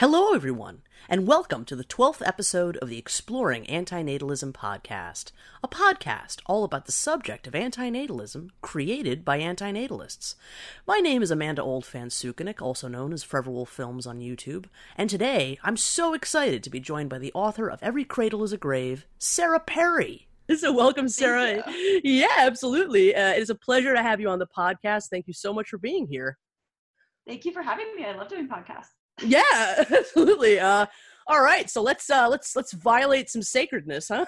Hello, everyone, and welcome to the 12th episode of the Exploring Antinatalism podcast, a podcast all about the subject of antinatalism created by antinatalists. My name is Amanda Oldfan Sukenick, also known as Forever Wolf Films on YouTube, and today I'm so excited to be joined by the author of Every Cradle is a Grave, Sarah Perry. So, welcome, Sarah. Yeah, absolutely. Uh, it is a pleasure to have you on the podcast. Thank you so much for being here. Thank you for having me. I love doing podcasts yeah absolutely. Uh all right so let's uh let's let's violate some sacredness huh?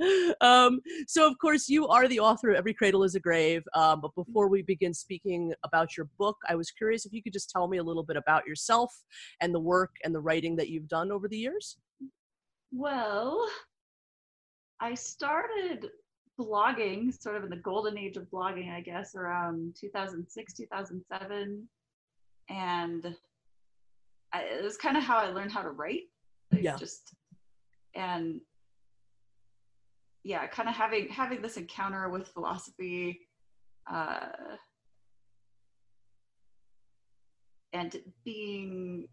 Um so of course you are the author of every cradle is a grave um, but before we begin speaking about your book i was curious if you could just tell me a little bit about yourself and the work and the writing that you've done over the years. Well i started blogging sort of in the golden age of blogging i guess around 2006 2007 and I, it was kind of how I learned how to write. Like yeah. Just and yeah, kind of having having this encounter with philosophy, uh, and being.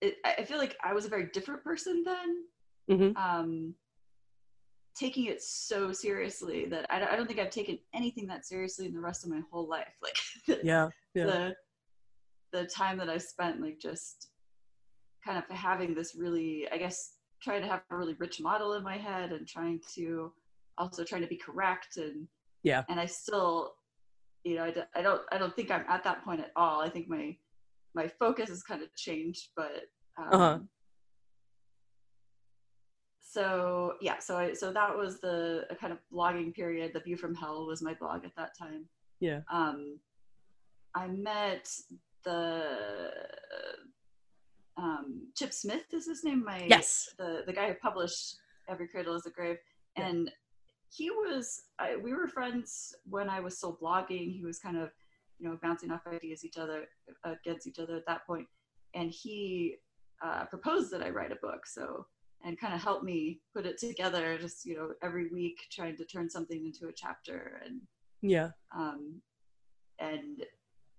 It, I feel like I was a very different person then. Mm-hmm. Um, taking it so seriously that I don't, I don't think I've taken anything that seriously in the rest of my whole life. Like, the, yeah, yeah. the the time that I spent like just kind of having this really, I guess, trying to have a really rich model in my head and trying to also trying to be correct and yeah. And I still, you know, I, I don't, I don't think I'm at that point at all. I think my my focus has kind of changed, but um, uh-huh. so yeah, so I so that was the kind of blogging period. The View from Hell was my blog at that time. Yeah. Um, I met the um, Chip Smith is his name. My yes, the the guy who published Every Cradle Is a Grave, yeah. and he was I, we were friends when I was still blogging. He was kind of you know bouncing off ideas each other against each other at that point, and he uh, proposed that I write a book. So and kind of helped me put it together. Just you know every week trying to turn something into a chapter and yeah. Um, and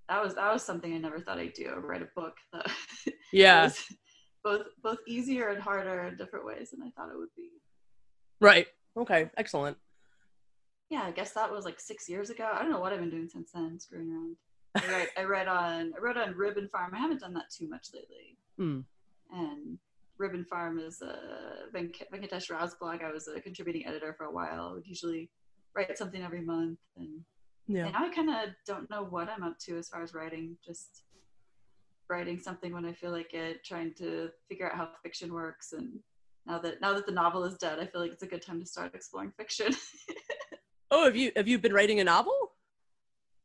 that was that was something I never thought I'd do. Write a book that yeah, both both easier and harder in different ways than I thought it would be. Right. Okay. Excellent. Yeah, I guess that was like six years ago. I don't know what I've been doing since then, screwing around. I write I read on I wrote on Ribbon Farm. I haven't done that too much lately. Mm. And Ribbon Farm is a Venkatesh Rao's blog. I was a contributing editor for a while. I would usually write something every month and yeah. And I kind of don't know what I'm up to as far as writing. Just writing something when I feel like it, trying to figure out how fiction works. And now that now that the novel is dead, I feel like it's a good time to start exploring fiction. oh, have you have you been writing a novel?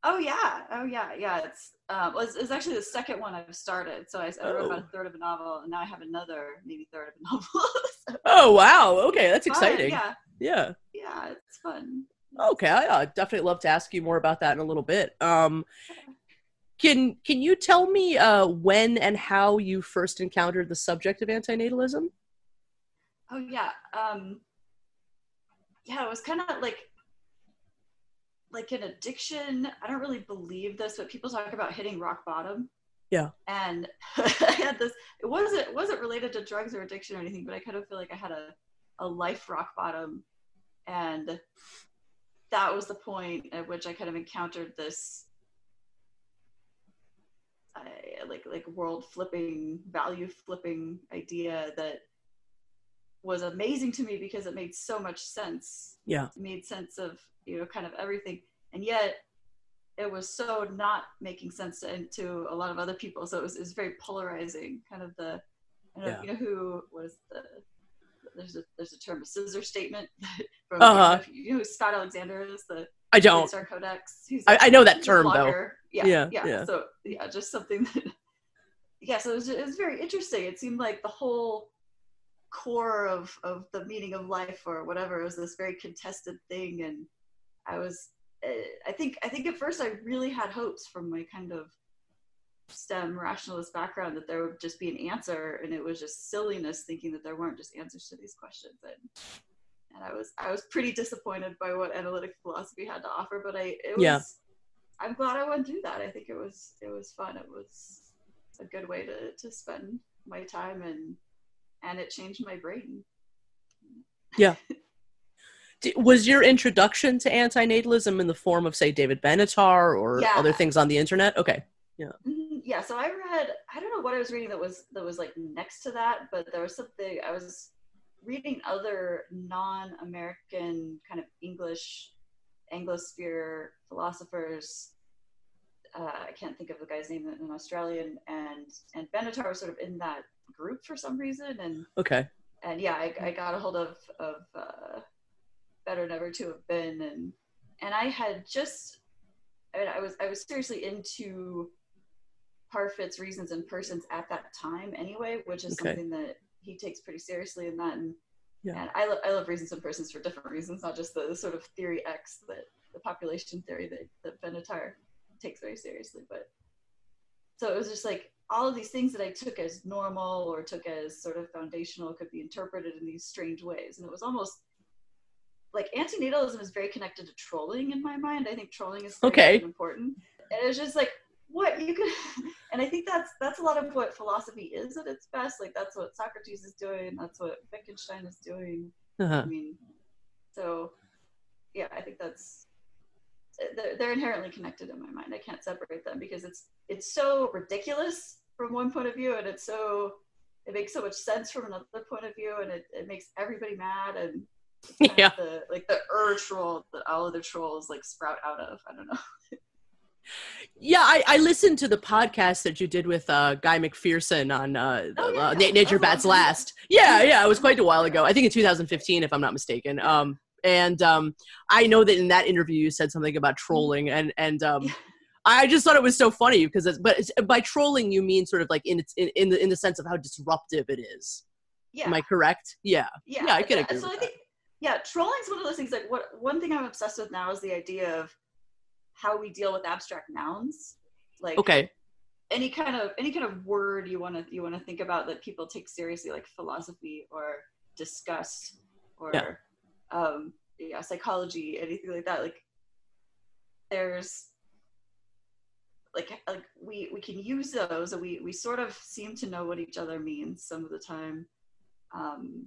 Oh yeah, oh yeah, yeah. It's um, well, it's, it's actually the second one I've started. So I, I wrote oh. about a third of a novel, and now I have another maybe third of a novel. so oh wow! Okay, that's exciting. yeah, yeah, yeah. It's fun. Okay, I definitely love to ask you more about that in a little bit. Um, can can you tell me uh, when and how you first encountered the subject of antinatalism? Oh yeah, um, yeah. It was kind of like like an addiction. I don't really believe this, but people talk about hitting rock bottom. Yeah. And I had this. It wasn't it wasn't related to drugs or addiction or anything, but I kind of feel like I had a a life rock bottom, and that was the point at which I kind of encountered this uh, like like world flipping, value flipping idea that was amazing to me because it made so much sense. Yeah, it made sense of you know kind of everything, and yet it was so not making sense to, to a lot of other people. So it was, it was very polarizing. Kind of the I don't know, you know who was the there's a there's a term a scissor statement from uh-huh. you know who Scott Alexander is the I don't Star Codex. He's I, I know that term though. Yeah, yeah, yeah, yeah. So yeah, just something that yeah. So it was, it was very interesting. It seemed like the whole core of of the meaning of life or whatever was this very contested thing, and I was eh, I think I think at first I really had hopes from my kind of STEM rationalist background that there would just be an answer, and it was just silliness thinking that there weren't just answers to these questions. And and I was I was pretty disappointed by what analytic philosophy had to offer. But I it was yeah. I'm glad I went through that. I think it was it was fun. It was a good way to to spend my time and and it changed my brain. Yeah. was your introduction to antinatalism in the form of say David Benatar or Yeah. other things on the internet? Okay. Mhm, Yeah, so I read I don't know what I was reading that was that was like next to that, but there was something I was reading other non-American kind of English Anglosphere philosophers. Uh, I can't think of the guy's name, an Australian, and and Benatar was sort of in that group for some reason, and Okay. and yeah, I, I got a hold of of uh, Better Never to Have Been, and and I had just, I, mean, I was I was seriously into Parfit's Reasons and Persons at that time anyway, which is Okay. something that he takes pretty seriously in that, and Yeah. and I lo- I love Reasons and Persons for different reasons, not just the sort of theory X that the population theory that that Benatar takes very seriously, but so it was just like all of these things that I took as normal or took as sort of foundational could be interpreted in these strange ways. And it was almost like antinatalism is very connected to trolling in my mind. I think trolling is very Okay. important. And it was just like, what you can and I think that's that's a lot of what philosophy is at its best. Like that's what Socrates is doing, that's what Wittgenstein is doing. Uh-huh. I mean, so yeah, I think that's they're, they're inherently connected in my mind. I can't separate them because it's it's so ridiculous from one point of view, and it's so it makes so much sense from another point of view, and it, it makes everybody mad and it's kind of Yeah. the like the ur troll that all of the trolls like sprout out of. I don't know. Yeah, I, I listened to the podcast that you did with uh, Guy McPherson on uh, Oh, yeah, uh, yeah. Nature Oh, Bats. Last. Yeah, yeah, it was quite a while ago. I think in 2015, if I'm not mistaken. Um, and um, I know that in that interview you said something about trolling, and and um, Yeah. I just thought it was so funny because, it's, but it's, by trolling you mean sort of like in its in, in the in the sense of how disruptive it is. Yeah, Am I correct? Yeah. yeah, yeah, I can yeah. agree So I think yeah, trolling's one of those things. Like what one thing I'm obsessed with now is the idea of how we deal with abstract nouns. Like Okay. any kind of any kind of word you want to you want to think about that people take seriously like philosophy or disgust or Yeah. um yeah psychology anything like that like there's like like we we can use those and we we sort of seem to know what each other means some of the time um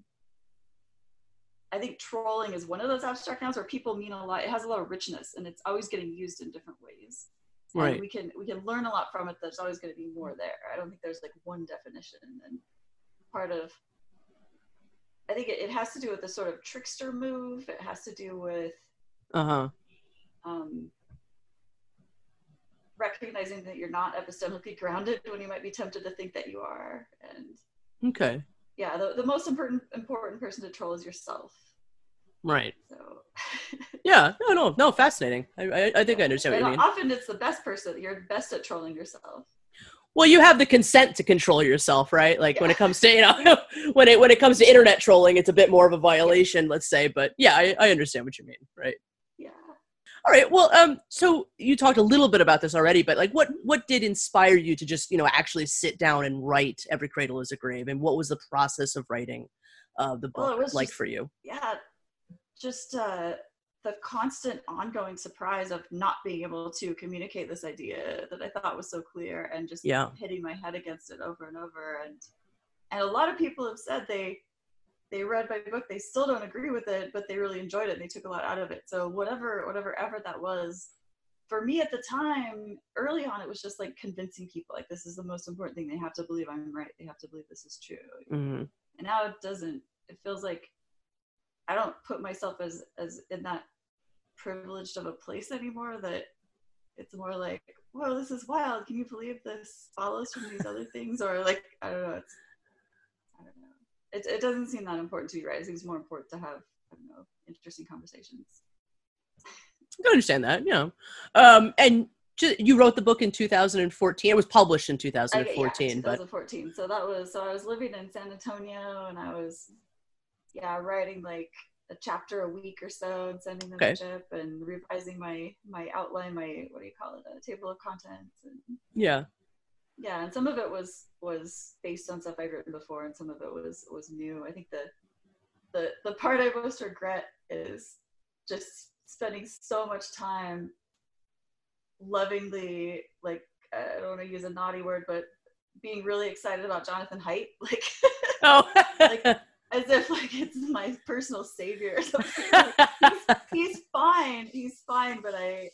I think trolling is one of those abstract nouns where people mean a lot. It has a lot of richness, and it's always getting used in different ways and Right. we can we can learn a lot from it there's always going to be more there i don't think there's like one definition and part of i think it, it has to do with the sort of trickster move it has to do with Uh huh. um, recognizing that you're not epistemically grounded when you might be tempted to think that you are and Okay. Yeah the, the most important important person to troll is yourself Right. so Yeah. No. No. No. Fascinating. I I, I think I understand what you mean. often it's the best person you're best at trolling yourself Well, you have the consent to control yourself, right? Like when it comes to you know when it when it comes to internet trolling, it's a bit more of a violation, let's say. But yeah, I, I understand what you mean, right? All right. Well, um, so you talked a little bit about this already, but like, what what did inspire you to just you know actually sit down and write "Every Cradle Is a Grave"? And what was the process of writing uh, the Well, it book was like just- for you? yeah, just uh, the constant ongoing surprise of not being able to communicate this idea that I thought was so clear and just Yeah. hitting my head against it over and over. And and a lot of people have said they they read my book, they still don't agree with it, but they really enjoyed it and they took a lot out of it. So whatever whatever effort that was, for me at the time, early on, it was just like convincing people like this is the most important thing. They have to believe I'm right. They have to believe this is true hmm and now it doesn't it feels like i don't put myself as as in that privileged of a place anymore that it's more like whoa this is wild can you believe this follows from these other things or like i don't know it's i don't know it, it doesn't seem that important to be right it seems more important to have i don't know interesting conversations I understand that. Yeah. Um, and ju- you wrote the book in 2014. It was published in I- yeah, 2014, but 2014 so that was so i was living in san antonio and i was yeah writing like a chapter a week or so and sending them Okay. to chip and revising my my outline my what do you call it a table of contents and yeah. Yeah and some of it was was based on stuff i'd written before and some of it was was new i think the the the part i most regret is just spending so much time lovingly like i don't want to use a naughty word but being really excited about Jonathan Haidt, like oh. like as if like it's my personal savior or something. Like, he's, he's fine, he's fine, but I,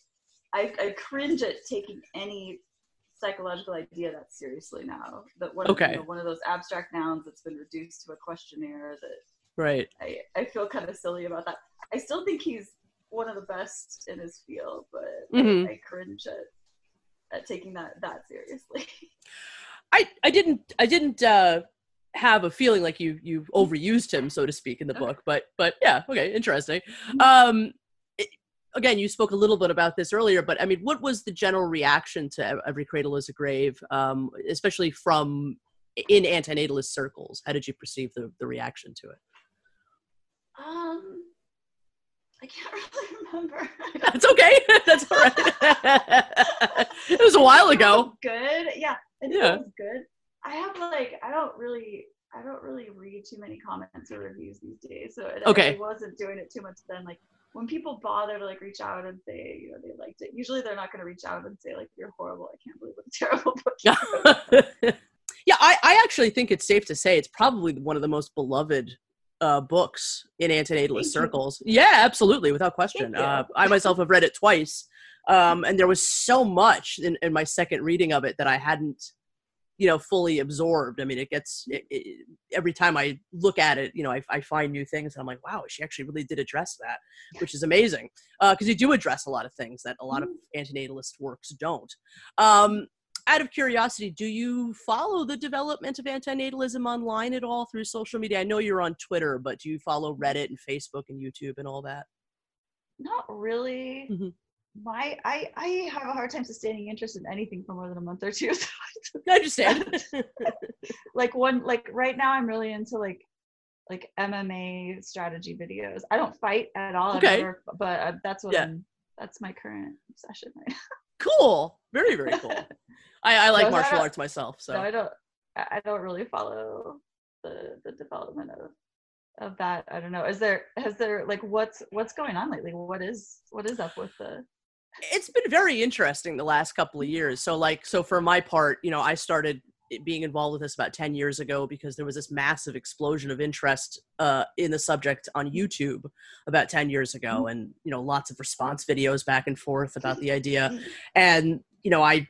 I I cringe at taking any psychological idea that seriously now. That one, Okay. you know, one of those abstract nouns that's been reduced to a questionnaire that right. I, I feel kind of silly about that. I still think he's one of the best in his field, but Mhm. I, I cringe at, at taking that that seriously. I I didn't I didn't uh have a feeling like you you overused him so to speak in the book but but yeah okay interesting um it- again you spoke a little bit about this earlier but i mean what was the general reaction to every cradle is a grave um especially from in antinatalist circles how did you perceive the the reaction to it Um, I can't really remember. that's okay that's all right it was a while ago Good, yeah. I Yeah. good. I have like I don't really I don't really read too many comments or reviews these days, so it, Okay. I wasn't doing it too much then. Like when people bother to like reach out and say you know they liked it, usually they're not going to reach out and say like you're horrible. I can't believe what a terrible book. you yeah, I, I actually think it's safe to say it's probably one of the most beloved uh, books in antinatalist you. circles. Yeah, absolutely, without question. Uh, I myself have read it twice, um, and there was so much in, in my second reading of it that I hadn't, you know, fully absorbed. I mean, it gets it, it, every time I look at it, you know, I, I find new things, and I'm like, wow, she actually really did address that, which is amazing because you do address a lot of things that a lot of antinatalist works don't. Um, out of curiosity, do you follow the development of antinatalism online at all through social media? I know you're on Twitter, but do you follow Reddit and Facebook and YouTube and all that? Not really. Mhm. My I I have a hard time sustaining interest in anything for more than a month or two. So I understand. like one like right now I'm really into like like MMA strategy videos. I don't fight at all, Okay. never- but uh, that's what Yeah. I'm. That's my current obsession right now. cool. Very, very cool. I, I like martial that- arts myself, so No, I don't. I I don't really follow the the development of of that. I don't know. Is there has there like what's what's going on lately? What is what is up with the? It's been very interesting the last couple of years. So like so for my part, you know, I started being involved with this about 10 years ago because there was this massive explosion of interest uh, in the subject on YouTube about 10 years ago and you know lots of response videos back and forth about the idea. And you know I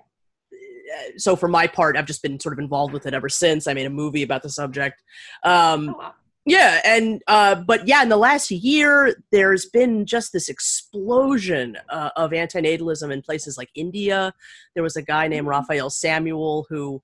so for my part I've just been sort of involved with it ever since. I made a movie about the subject. Um, Oh. Yeah, and uh, but yeah, in the last year, there's been just this explosion uh, of antinatalism in places like India. There was a guy named Mm. Raphael Samuel who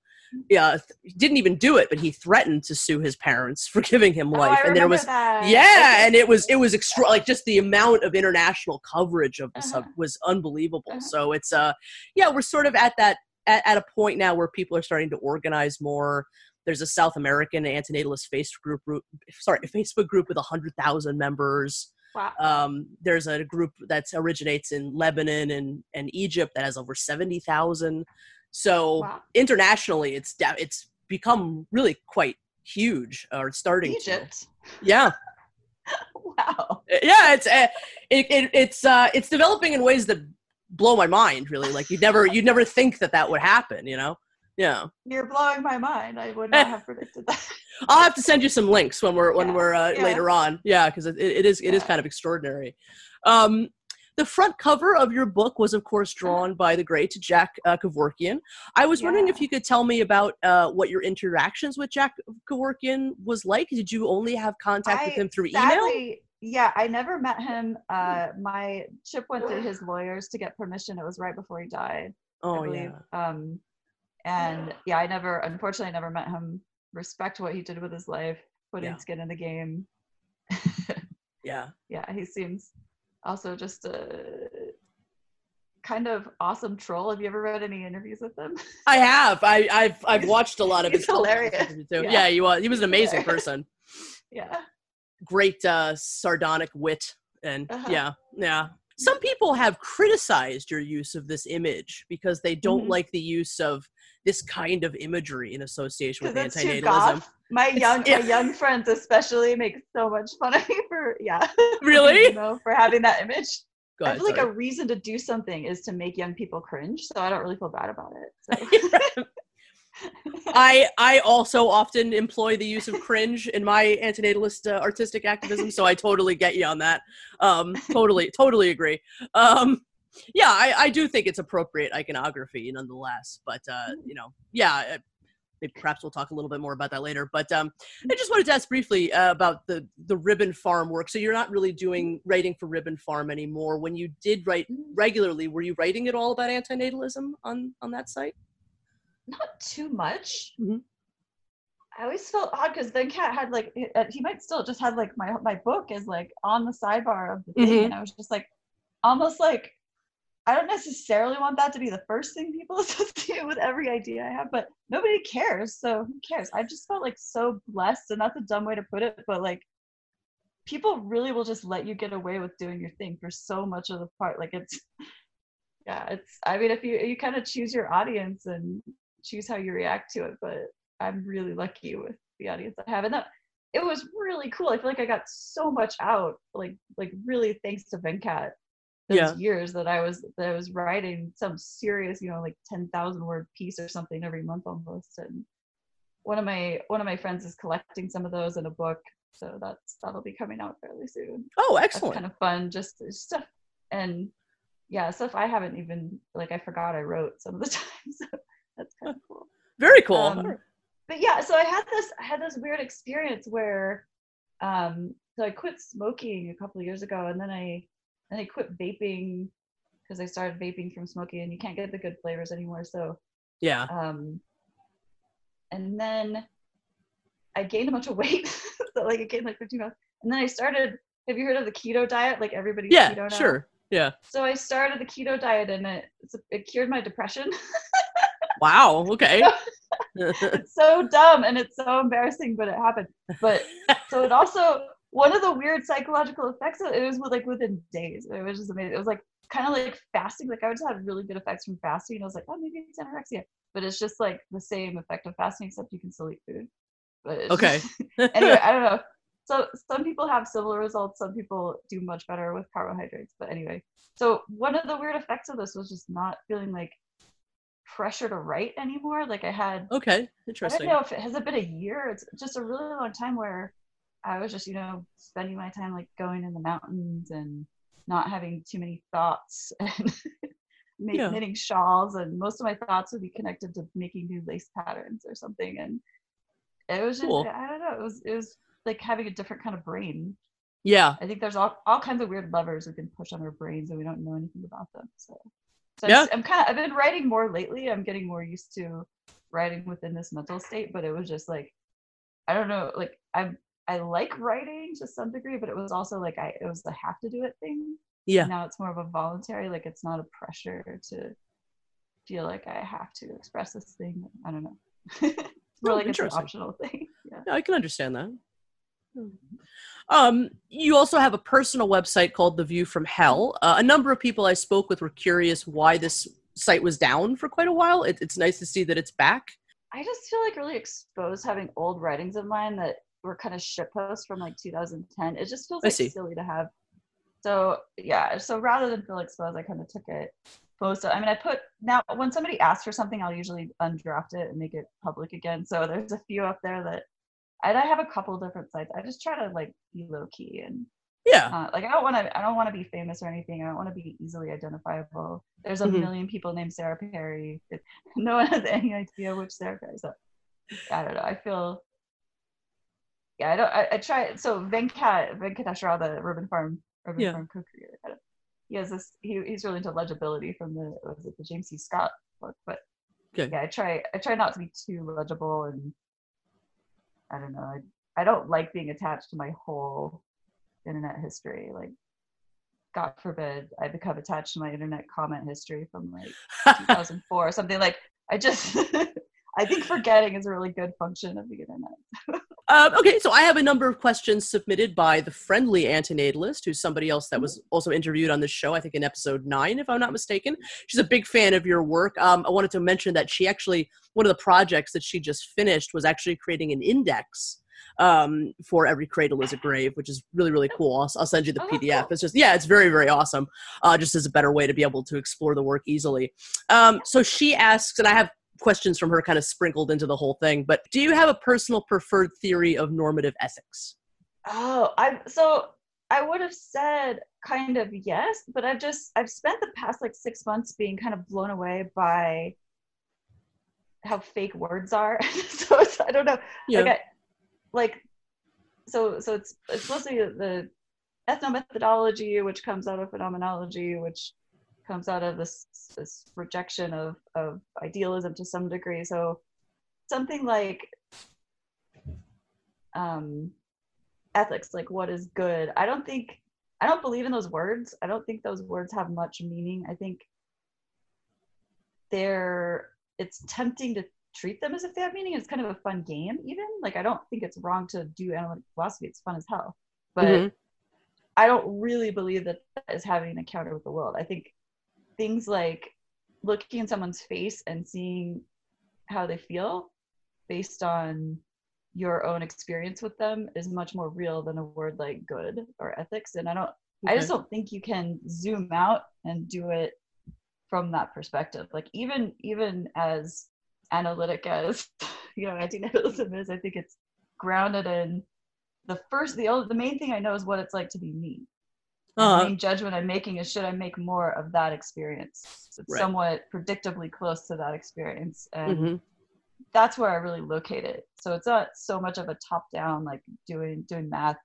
uh, th- didn't even do it, but he threatened to sue his parents for giving him Oh, life. I and there was that. yeah, and it was it was extra like just the amount of international coverage of the sub Uh-huh. was unbelievable. Uh-huh. So it's uh yeah, we're sort of at that at, at a point now where people are starting to organize more. There's a South American antinatalist Facebook group, group sorry, Facebook group with hundred thousand members. Wow. Um, there's a group that originates in Lebanon and, and Egypt that has over seventy thousand. So Wow. internationally, it's it's become really quite huge, or starting to. Egypt. Yeah, Wow. yeah it's uh, it, it, it's uh it's developing in ways that blow my mind really like you'd never you'd never think that that would happen you know yeah You're blowing my mind. I would not have predicted that. i'll have to send you some links when we're when Yeah, we're uh, yeah. later on yeah because it, it is it is kind of extraordinary um the front cover of your book was of course drawn by the great jack uh, kevorkian i was wondering if you could tell me about uh, what your interactions with jack kevorkian was like did you only have contact with him through email yeah, I never met him. Uh, my Chip went through his lawyers to get permission. It was right before he died. I oh yeah Um, and yeah, I never, unfortunately, I never met him. Respect what he did with his life, putting Yeah. skin in the game. yeah yeah, he seems also just a kind of awesome troll. Have you ever read any interviews with him? I have. I, I've I've watched a lot of his hilarious. Yeah. Yeah. he was. He was an amazing person. yeah. Great uh, sardonic wit, and Uh-huh. yeah, yeah. Some people have criticized your use of this image because they don't Mhm. like the use of this kind of imagery in association with Because it's too antinatalism. My young, my young friends especially make so much fun of me for yeah. Really? you know, for having that image. Go I ahead, feel like a reason to do something is to make young people cringe, so I don't really feel bad about it. So. I I also often employ the use of cringe in my antinatalist uh, artistic activism, so I totally get you on that. Um, totally, totally agree. Um, yeah, I, I do think it's appropriate iconography nonetheless, but uh, you know, yeah, maybe perhaps we'll talk a little bit more about that later. But um, I just wanted to ask briefly uh, about the the Ribbon Farm work. So you're not really doing writing for Ribbon Farm anymore. When you did write regularly, were you writing at all about antinatalism on on that site? Not too much. Mhm. I always felt odd because Venkat had like he- uh, might still just had like my my book is like on the sidebar of the thing, Mhm. and I was just like almost like I don't necessarily want that to be the first thing people associate with every idea I have, but nobody cares, so who cares? I just felt like so blessed, and that's a dumb way to put it, but like people really will just let you get away with doing your thing for so much of the part. Like it's yeah, it's I mean if you you kind of choose your audience and choose how you react to it, but I'm really lucky with the audience I have. And that it was really cool. I feel like I got so much out, like like really thanks to Venkat those Yeah. years that I was that I was writing some serious, you know, like ten thousand word piece or something every month almost. And one of my one of my friends is collecting some of those in a book, so that's that'll be coming out fairly soon. Oh, That's excellent. kind of fun, just stuff and yeah, stuff I haven't even like I forgot I wrote some of the time. So that's kind of cool Very cool. um, but yeah so i had this i had this weird experience where um so i quit smoking a couple of years ago and then i then i quit vaping because i started vaping from smoking and you can't get the good flavors anymore so yeah. um and then i gained a bunch of weight so like i gained like 15 pounds and then i started have you heard of the keto diet like everybody's Yeah. keto now Sure. Yeah. so i started the keto diet and it it cured my depression Wow. Okay. it's so dumb and it's so embarrassing, but it happened. But so it also one of the weird psychological effects of it was with, like within days. It was just amazing. It was like kind of like fasting. Like I just had really good effects from fasting. And I was like, oh, maybe it's anorexia, but it's just like the same effect of fasting, except you can still eat food. But it's Okay. just- anyway, I don't know. So some people have similar results. Some people do much better with carbohydrates. But anyway, so one of the weird effects of this was just not feeling like pressure to write anymore. Like I had okay. Interesting. I don't know if it has it been a year. It's just a really long time where I was just, you know, spending my time like going in the mountains and not having too many thoughts and ma- Yeah. knitting shawls. And most of my thoughts would be connected to making new lace patterns or something. And it was just, Cool. I don't know, it was, it was like having a different kind of brain. Yeah. I think there's all, all kinds of weird levers we can push on our brains and we don't know anything about them. So, so Yeah. I'm, I'm kind of, I've been writing more lately. I'm getting more used to writing within this mental state, but it was just like, I don't know, like I'm, I like writing to some degree, but it was also like I, it was the have to do it thing. Yeah. Now it's more of a voluntary, like it's not a pressure to feel like I have to express this thing. I don't know. it's more Oh, like it's an optional thing. Yeah. Yeah, I can understand that. Um, you also have a personal website called The View from Hell. Uh, a number of people I spoke with were curious why this site was down for quite a while. It, it's nice to see that it's back. I just feel like really exposed having old writings of mine that were kind of shit posts from like 2010. It just feels like silly to have. So yeah, so rather than feel exposed, I kind of took it. Post. I mean, I put now when somebody asks for something, I'll usually undraft it and make it public again. So there's a few up there that, and I have a couple different sites. I just try to like be low key and Yeah. uh, like I don't want to I don't want to be famous or anything. I don't want to be easily identifiable. There's a Mhm. million people named Sarah Perry. No one has any idea which Sarah Perry. So I don't know. I feel yeah. I don't. I, I try. So Venkat Venkatesh Rao, the Ribbon Farm Ribbon Yeah. Farm co-creator. He has this. He, he's really into legibility from the was it the James C. Scott book. But Okay. yeah, I try. I try not to be too legible and I don't know. I I don't like being attached to my whole internet history. Like, God forbid I become attached to my internet comment history from like 2004 or something. Like, I just, I think forgetting is a really good function of the internet. Um, okay, so I have a number of questions submitted by the friendly antinatalist, who's somebody else that was also interviewed on this show, I think in episode nine, if I'm not mistaken. She's a big fan of your work. Um, I wanted to mention that she actually, one of the projects that she just finished was actually creating an index um, for every cradle is a grave, which is really, really cool. I'll, I'll send you the Oh, PDF. cool. It's just, yeah, it's very, very awesome. Uh, just as a better way to be able to explore the work easily. Um, so she asks, and I have questions from her kind of sprinkled into the whole thing. But do you have a personal preferred theory of normative ethics? Oh, I so I would have said kind of yes, but I've just I've spent the past like six months being kind of blown away by how fake words are. so it's, I don't know. Yeah. Like, I, like so so it's it's mostly the ethnomethodology, which comes out of phenomenology, which comes out of this this rejection of of idealism to some degree. So something like um, ethics, like what is good. I don't think I don't believe in those words. I don't think those words have much meaning. I think they're it's tempting to treat them as if they have meaning. It's kind of a fun game, even. Like I don't think it's wrong to do analytic philosophy. It's fun as hell. But mm-hmm. I don't really believe that that is having an encounter with the world. I think things like looking in someone's face and seeing how they feel based on your own experience with them is much more real than a word like good or ethics. And i don't okay. i just don't think you can zoom out and do it from that perspective. Like even even as analytic as you know antinatalism is i think it's grounded in the first the the main thing i know is what it's like to be me uh-huh. the main judgment i'm making is should i make more of that experience it's right. somewhat predictably close to that experience and mm-hmm that's where I really locate it. So it's not so much of a top down like doing doing math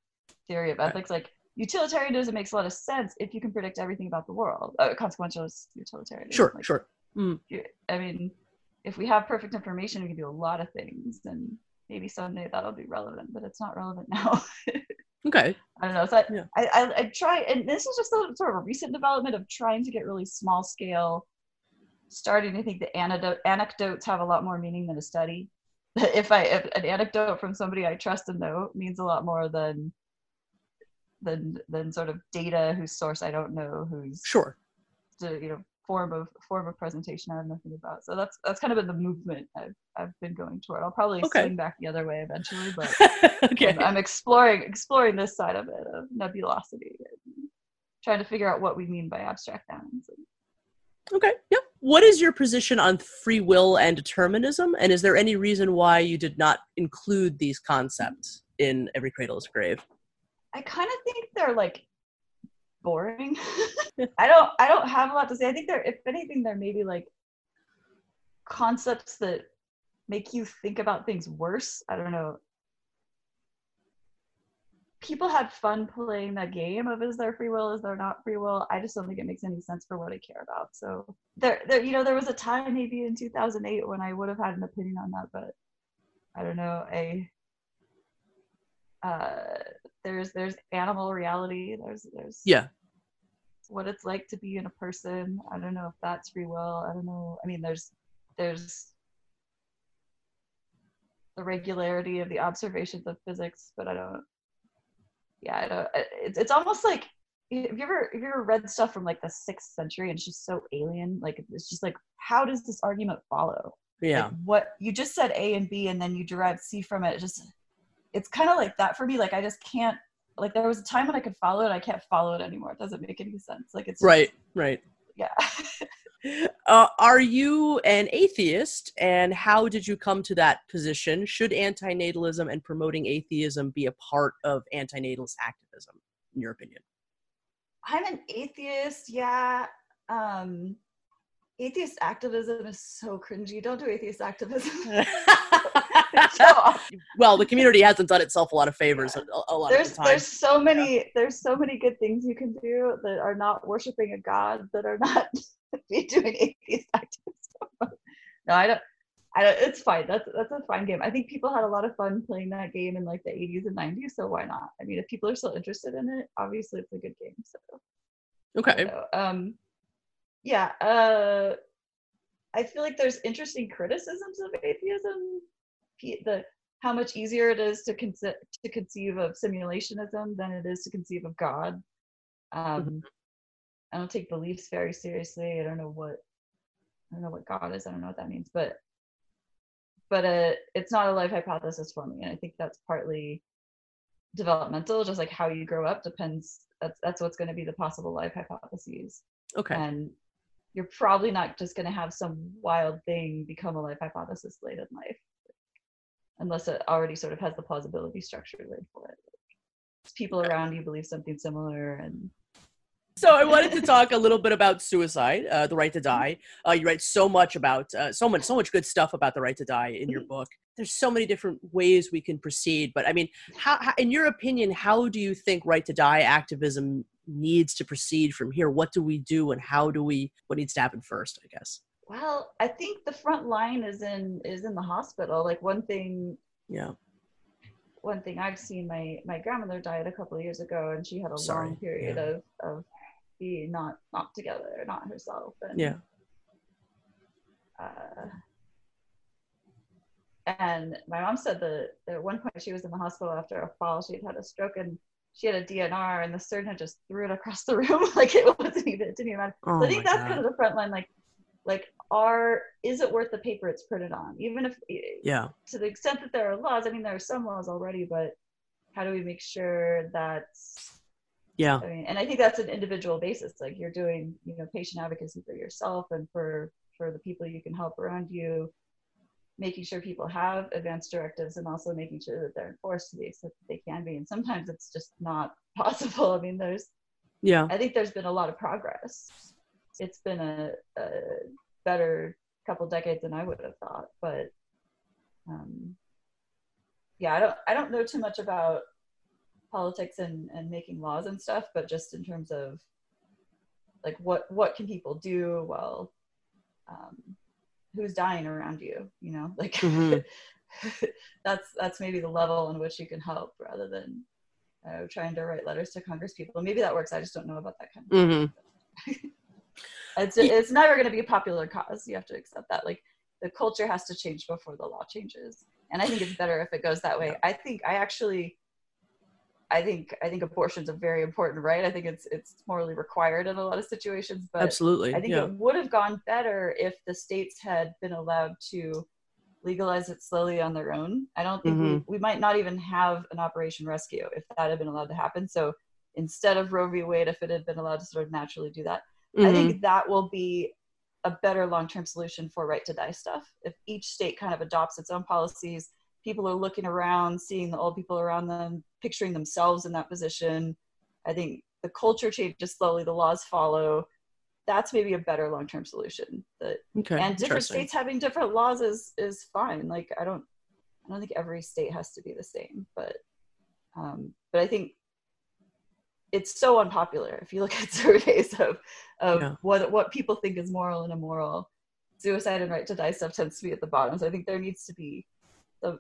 theory of ethics. Like utilitarianism makes a lot of sense if you can predict everything about the world. Uh, consequentialist utilitarianism. Sure, like, sure. Mm. I mean, if we have perfect information, we can do a lot of things, and maybe someday that'll be relevant. But it's not relevant now. okay. I don't know. So I, yeah. I, I, I try, and this is just a, sort of a recent development of trying to get really small scale starting to think that anecdote, anecdotes have a lot more meaning than a study. if I if an anecdote from somebody I trust and know means a lot more than than than sort of data whose source I don't know, who's sure, you know form of form of presentation I have nothing about. So that's that's kind of been the movement I've I've been going toward. I'll probably okay. swing back the other way eventually, but okay. I'm, I'm, exploring exploring this side of it of nebulosity and trying to figure out what we mean by abstract nouns. Okay. Yep what is your position on free will and determinism? And is there any reason why you did not include these concepts in Every Cradle is Grave? I kind of think they're like boring. I don't I don't have a lot to say. I think they're if anything they're maybe like concepts that make you think about things worse. I don't know people had fun playing that game of is there free will, is there not free will. I just don't think it makes any sense for what I care about. So there, there, you know, there was a time maybe in 2008 when I would have had an opinion on that, but I don't know. A uh, there's there's animal reality. There's there's yeah what it's like to be in a person. I don't know if that's free will. I don't know. I mean, there's there's the regularity of the observations of physics, but I don't yeah, I don't, it's it's almost like have you ever have you ever read stuff from like the sixth century and it's just so alien? Like it's just like how does this argument follow? Yeah. Like what you just said A and B and then you derive C from it. Just it's kind of like that for me. Like I just can't like there was a time when I could follow it, I can't follow it anymore. It doesn't make any sense. Like it's just, right, right. Yeah. uh, are you an atheist, and how did you come to that position? Should antinatalism and promoting atheism be a part of antinatalist activism, in your opinion? I'm an atheist. Yeah. Um, atheist activism is so cringy. Don't do atheist activism. well, the community hasn't done itself a lot of favors yeah. a, a, lot there's, of the time. There's so many. Yeah. There's so many good things you can do that are not worshiping a god that are not be doing atheist activism. no, I don't. I don't. It's fine. That's that's a fine game. I think people had a lot of fun playing that game in like the 80s and 90s. So why not? I mean, if people are still interested in it, obviously it's a good game. So okay. So, um, yeah. Uh, I feel like there's interesting criticisms of atheism. The how much easier it is to conce- to conceive of simulationism than it is to conceive of God. Um, mm-hmm. I don't take beliefs very seriously. I don't know what I don't know what God is. I don't know what that means, but but uh, it's not a life hypothesis for me, and I think that's partly developmental. Just like how you grow up depends. That's that's what's going to be the possible life hypotheses. Okay. And you're probably not just going to have some wild thing become a life hypothesis late in life unless it already sort of has the plausibility structure laid for it people around you believe something similar and so I wanted to talk a little bit about suicide, uh, the right to die. Uh, you write so much about uh, so much, so much good stuff about the right to die in your book. There's so many different ways we can proceed, but I mean, how, how, in your opinion, how do you think right to die activism needs to proceed from here? What do we do, and how do we? What needs to happen first? I guess. Well, I think the front line is in is in the hospital. Like one thing. Yeah one thing I've seen my my grandmother died a couple of years ago, and she had a Sorry. long period yeah. of of being not not together, not herself. And, yeah. Uh, and my mom said that at one point she was in the hospital after a fall. She had had a stroke and she had a DNR, and the surgeon just threw it across the room like it wasn't even it didn't even matter. Oh so I oh think that's God. kind of the front line. Like, like are is it worth the paper it's printed on? Even if yeah, to the extent that there are laws. I mean, there are some laws already, but how do we make sure that yeah I mean, and i think that's an individual basis like you're doing you know patient advocacy for yourself and for for the people you can help around you making sure people have advance directives and also making sure that they're enforced to the extent that they can be. And sometimes it's just not possible. I mean there's yeah. I think there's been a lot of progress. It's been a, a better couple decades than i would have thought but um yeah i don't i don't know too much about politics and, and making laws and stuff, but just in terms of like what what can people do while um, who's dying around you, you know, like mm-hmm. that's that's maybe the level in which you can help rather than uh, trying to write letters to Congress people. Maybe that works. I just don't know about that kind of. Mm-hmm. it's it's never going to be a popular cause. You have to accept that. Like the culture has to change before the law changes, and I think it's better if it goes that way. I think I actually I think I think abortion's a very important right. I think it's it's morally required in a lot of situations, but absolutely, I think yeah. it would have gone better if the states had been allowed to legalize it slowly on their own. I don't think mm-hmm. we, we might not even have an Operation Rescue if that had been allowed to happen. So instead of Roe v. Wade, if it had been allowed to sort of naturally do that, mm-hmm. I think that will be a better long-term solution for right to die stuff. If each state kind of adopts its own policies people are looking around, seeing the old people around them, picturing themselves in that position. I think the culture changes slowly, the laws follow. That's maybe a better long term solution. That okay, and different states having different laws is is fine. Like I don't I don't think every state has to be the same, but um, but I think it's so unpopular. If you look at surveys of of yeah. what what people think is moral and immoral, suicide and right to die stuff tends to be at the bottom. So I think there needs to be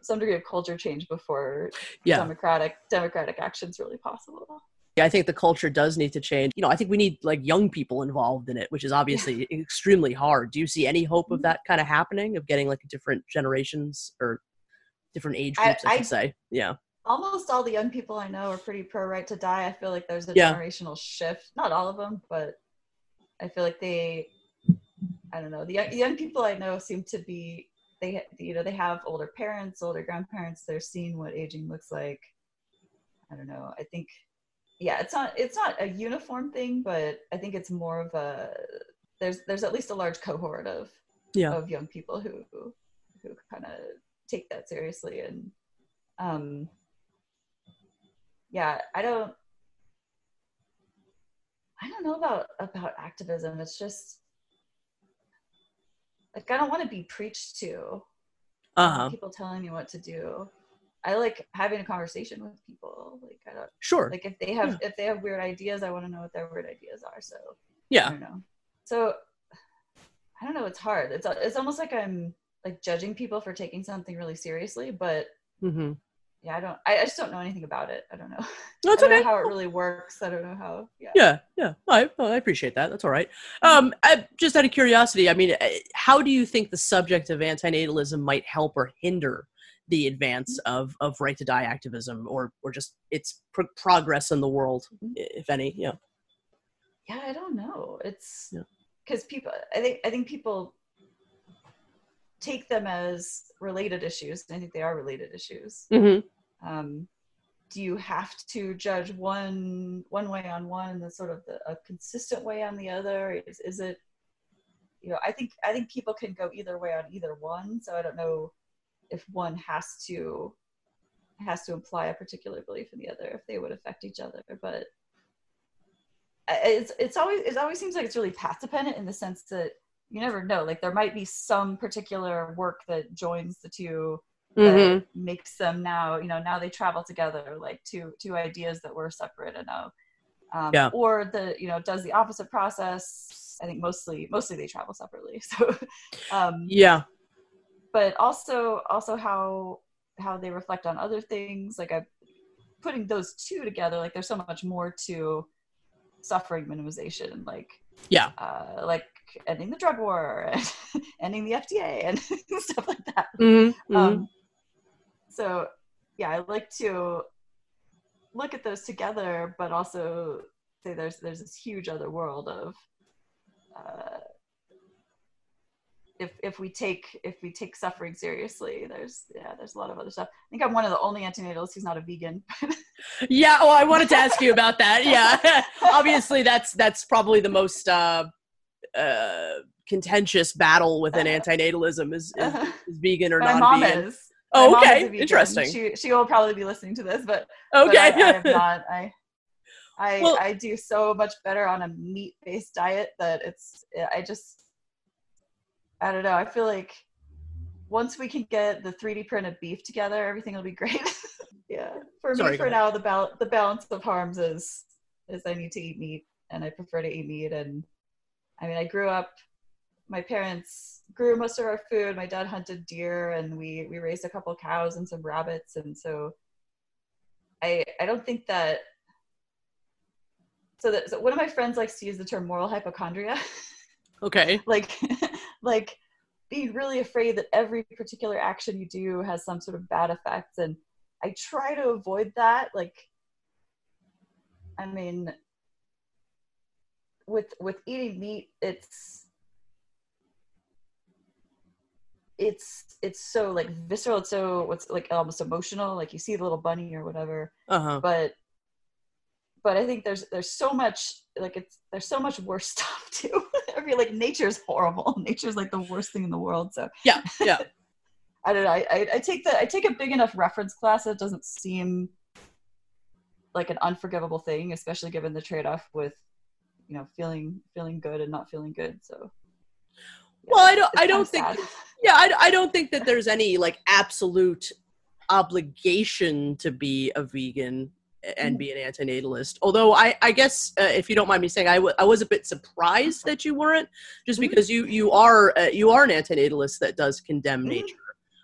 some degree of culture change before yeah. democratic democratic action's really possible. Yeah, I think the culture does need to change. You know, I think we need like young people involved in it, which is obviously yeah. extremely hard. Do you see any hope of mm-hmm. that kind of happening, of getting like different generations or different age groups? I, I should I, say, yeah. Almost all the young people I know are pretty pro right to die. I feel like there's a yeah. generational shift. Not all of them, but I feel like they. I don't know. The young people I know seem to be they you know they have older parents older grandparents they're seeing what aging looks like i don't know i think yeah it's not it's not a uniform thing but i think it's more of a there's there's at least a large cohort of yeah. of young people who who, who kind of take that seriously and um yeah i don't i don't know about about activism it's just like I don't want to be preached to. Uh-huh. People telling me what to do. I like having a conversation with people. Like I don't sure. Like if they have yeah. if they have weird ideas, I want to know what their weird ideas are. So yeah, I don't know. So I don't know. It's hard. It's it's almost like I'm like judging people for taking something really seriously, but mm-hmm yeah, I don't. I, I, just don't know anything about it. I don't know. No, it's I okay. know how it really works. I don't know how. Yeah. Yeah, yeah. I, I appreciate that. That's all right. Um, I, just out of curiosity, I mean, eh, how do you think the subject of antinatalism might help or hinder the advance mm-hmm. of of right to die activism, or or just its progress in the world, mm-hmm. if any? Yeah. Yeah, I don't know. It's because yeah. people. I think I think people take them as related issues. I think they are related issues. Mm-hmm. Um, do you have to judge one one way on one and the sort of the, a consistent way on the other? Is, is it you know i think i think people can go either way on either one so i don't know if one has to has to imply a particular belief in the other if they would affect each other but it's it's always it always seems like it's really path dependent in the sense that you never know like there might be some particular work that joins the two that mm-hmm. makes them now you know now they travel together like two two ideas that were separate and now um, yeah. or the you know does the opposite process i think mostly mostly they travel separately so um yeah but also also how how they reflect on other things like i putting those two together like there's so much more to suffering minimization like yeah uh, like ending the drug war and ending the fda and stuff like that mm-hmm. Um, mm-hmm. so yeah i like to look at those together but also say there's there's this huge other world of uh, if if we take if we take suffering seriously there's yeah there's a lot of other stuff i think i'm one of the only antinatalists who's not a vegan yeah well i wanted to ask you about that yeah obviously that's that's probably the most uh, uh, contentious battle within uh, antinatalism is, is, uh-huh. is vegan or not mom is oh okay interesting she, she will probably be listening to this but okay but I, I have not i I, well, I do so much better on a meat based diet that it's I just I don't know. I feel like once we can get the 3D printed beef together, everything will be great. yeah. For Sorry, me, for now, the bal- the balance of harms is is I need to eat meat, and I prefer to eat meat. And I mean, I grew up. My parents grew most of our food. My dad hunted deer, and we we raised a couple cows and some rabbits. And so, I I don't think that. So that so one of my friends likes to use the term moral hypochondria. Okay. like like being really afraid that every particular action you do has some sort of bad effects and I try to avoid that like I mean with with eating meat it's it's it's so like visceral it's so what's like almost emotional like you see the little bunny or whatever uh-huh. but but I think there's there's so much like it's there's so much worse stuff too. I feel like nature's horrible. Nature's like the worst thing in the world. So yeah, yeah. I don't know. I, I, I take the I take a big enough reference class that doesn't seem like an unforgivable thing, especially given the trade off with you know feeling feeling good and not feeling good. So yeah, well, I don't I don't think yeah I, I don't think that there's any like absolute obligation to be a vegan and be an antinatalist. Although I, I guess uh, if you don't mind me saying, I, w- I was a bit surprised that you weren't, just mm-hmm. because you you are uh, you are an antinatalist that does condemn mm-hmm. nature,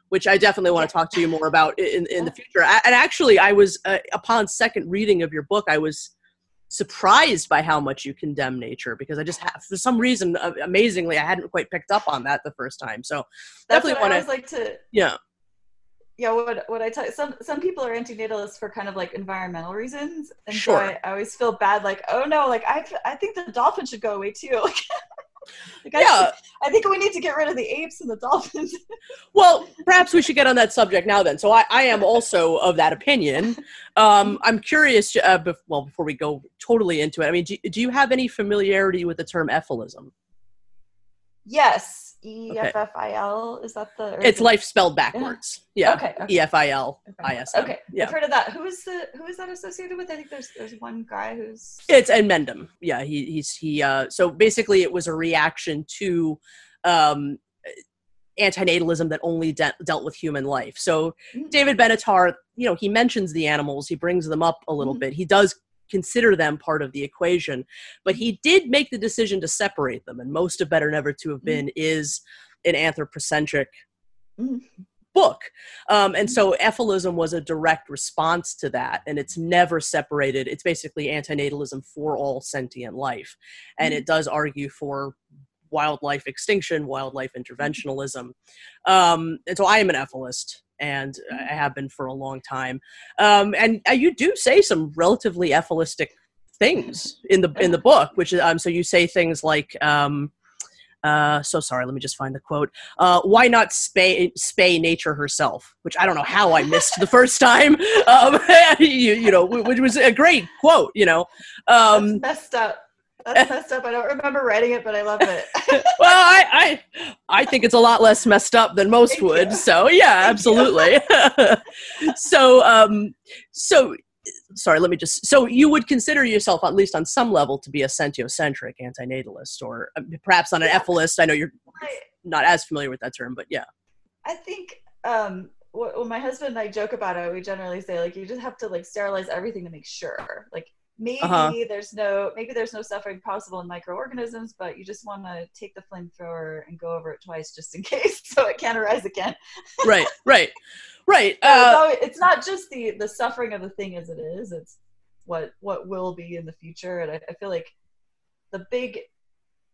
which I definitely want to talk to you more about in in the future. And actually, I was uh, upon second reading of your book, I was surprised by how much you condemn nature because I just have, for some reason uh, amazingly I hadn't quite picked up on that the first time. So That's definitely want to like to yeah yeah what what i tell you some some people are antinatalists for kind of like environmental reasons and sure. so I, I, always feel bad like oh no like i i think the dolphin should go away too like, like yeah. I, I think we need to get rid of the apes and the dolphins. Well perhaps we should get on that subject now then. So i, I am also of that opinion. Um, i'm curious uh, bef- well before we go totally into it i mean do, do you have any familiarity with the term effilism yes E F F I L. Is that the? It's life spelled backwards. Yeah. Okay. E F I L I S. Okay. Yeah. I've heard of that. Who is the who is that associated with? I think there's there's one guy who's. It's Inmendham. Yeah. He he's he. Uh, so basically, it was a reaction to. Um, antinatalism that only de- dealt with human life. So mm-hmm. David Benatar, you know, he mentions the animals, he brings them up a little mm-hmm. bit. He does consider them part of the equation. But he did make the decision to separate them, and most of Better Never to Have Been mm. is an anthropocentric mm. book. Um, and so effilism was a direct response to that, and it's never separated. It's basically antinatalism for all sentient life, and mm. it does argue for wildlife extinction, wildlife interventionism. Um, and so I am an effilist and I have been for a long time. Um, and uh, you do say some relatively effilistic things in the in the book, which um, so you say things like. Um, uh, so sorry, let me just find the quote. Uh, why not spay, spay nature herself? Which I don't know how I missed the first time. Um, you, you know, which was a great quote, you know. Um, messed up. That's messed up. I don't remember writing it, but I love it. well, I, I I think it's a lot less messed up than most Thank would. you. So yeah, Thank absolutely. so um so sorry, let me just so you would consider yourself at least on some level to be a sentiocentric antinatalist or uh, perhaps on an Yeah. effilist. I know you're not as familiar with that term, but yeah. I think um, wh- when my husband and I joke about it, we generally say like you just have to like sterilize everything to make sure. Like maybe Uh-huh. there's no maybe there's no suffering possible in microorganisms, but you just want to take the flamethrower and go over it twice just in case, so it can't arise again. Right, right. Right. So it's, Uh, always, it's not just the the suffering of the thing as it is; it's what what will be in the future. And I, I feel like the big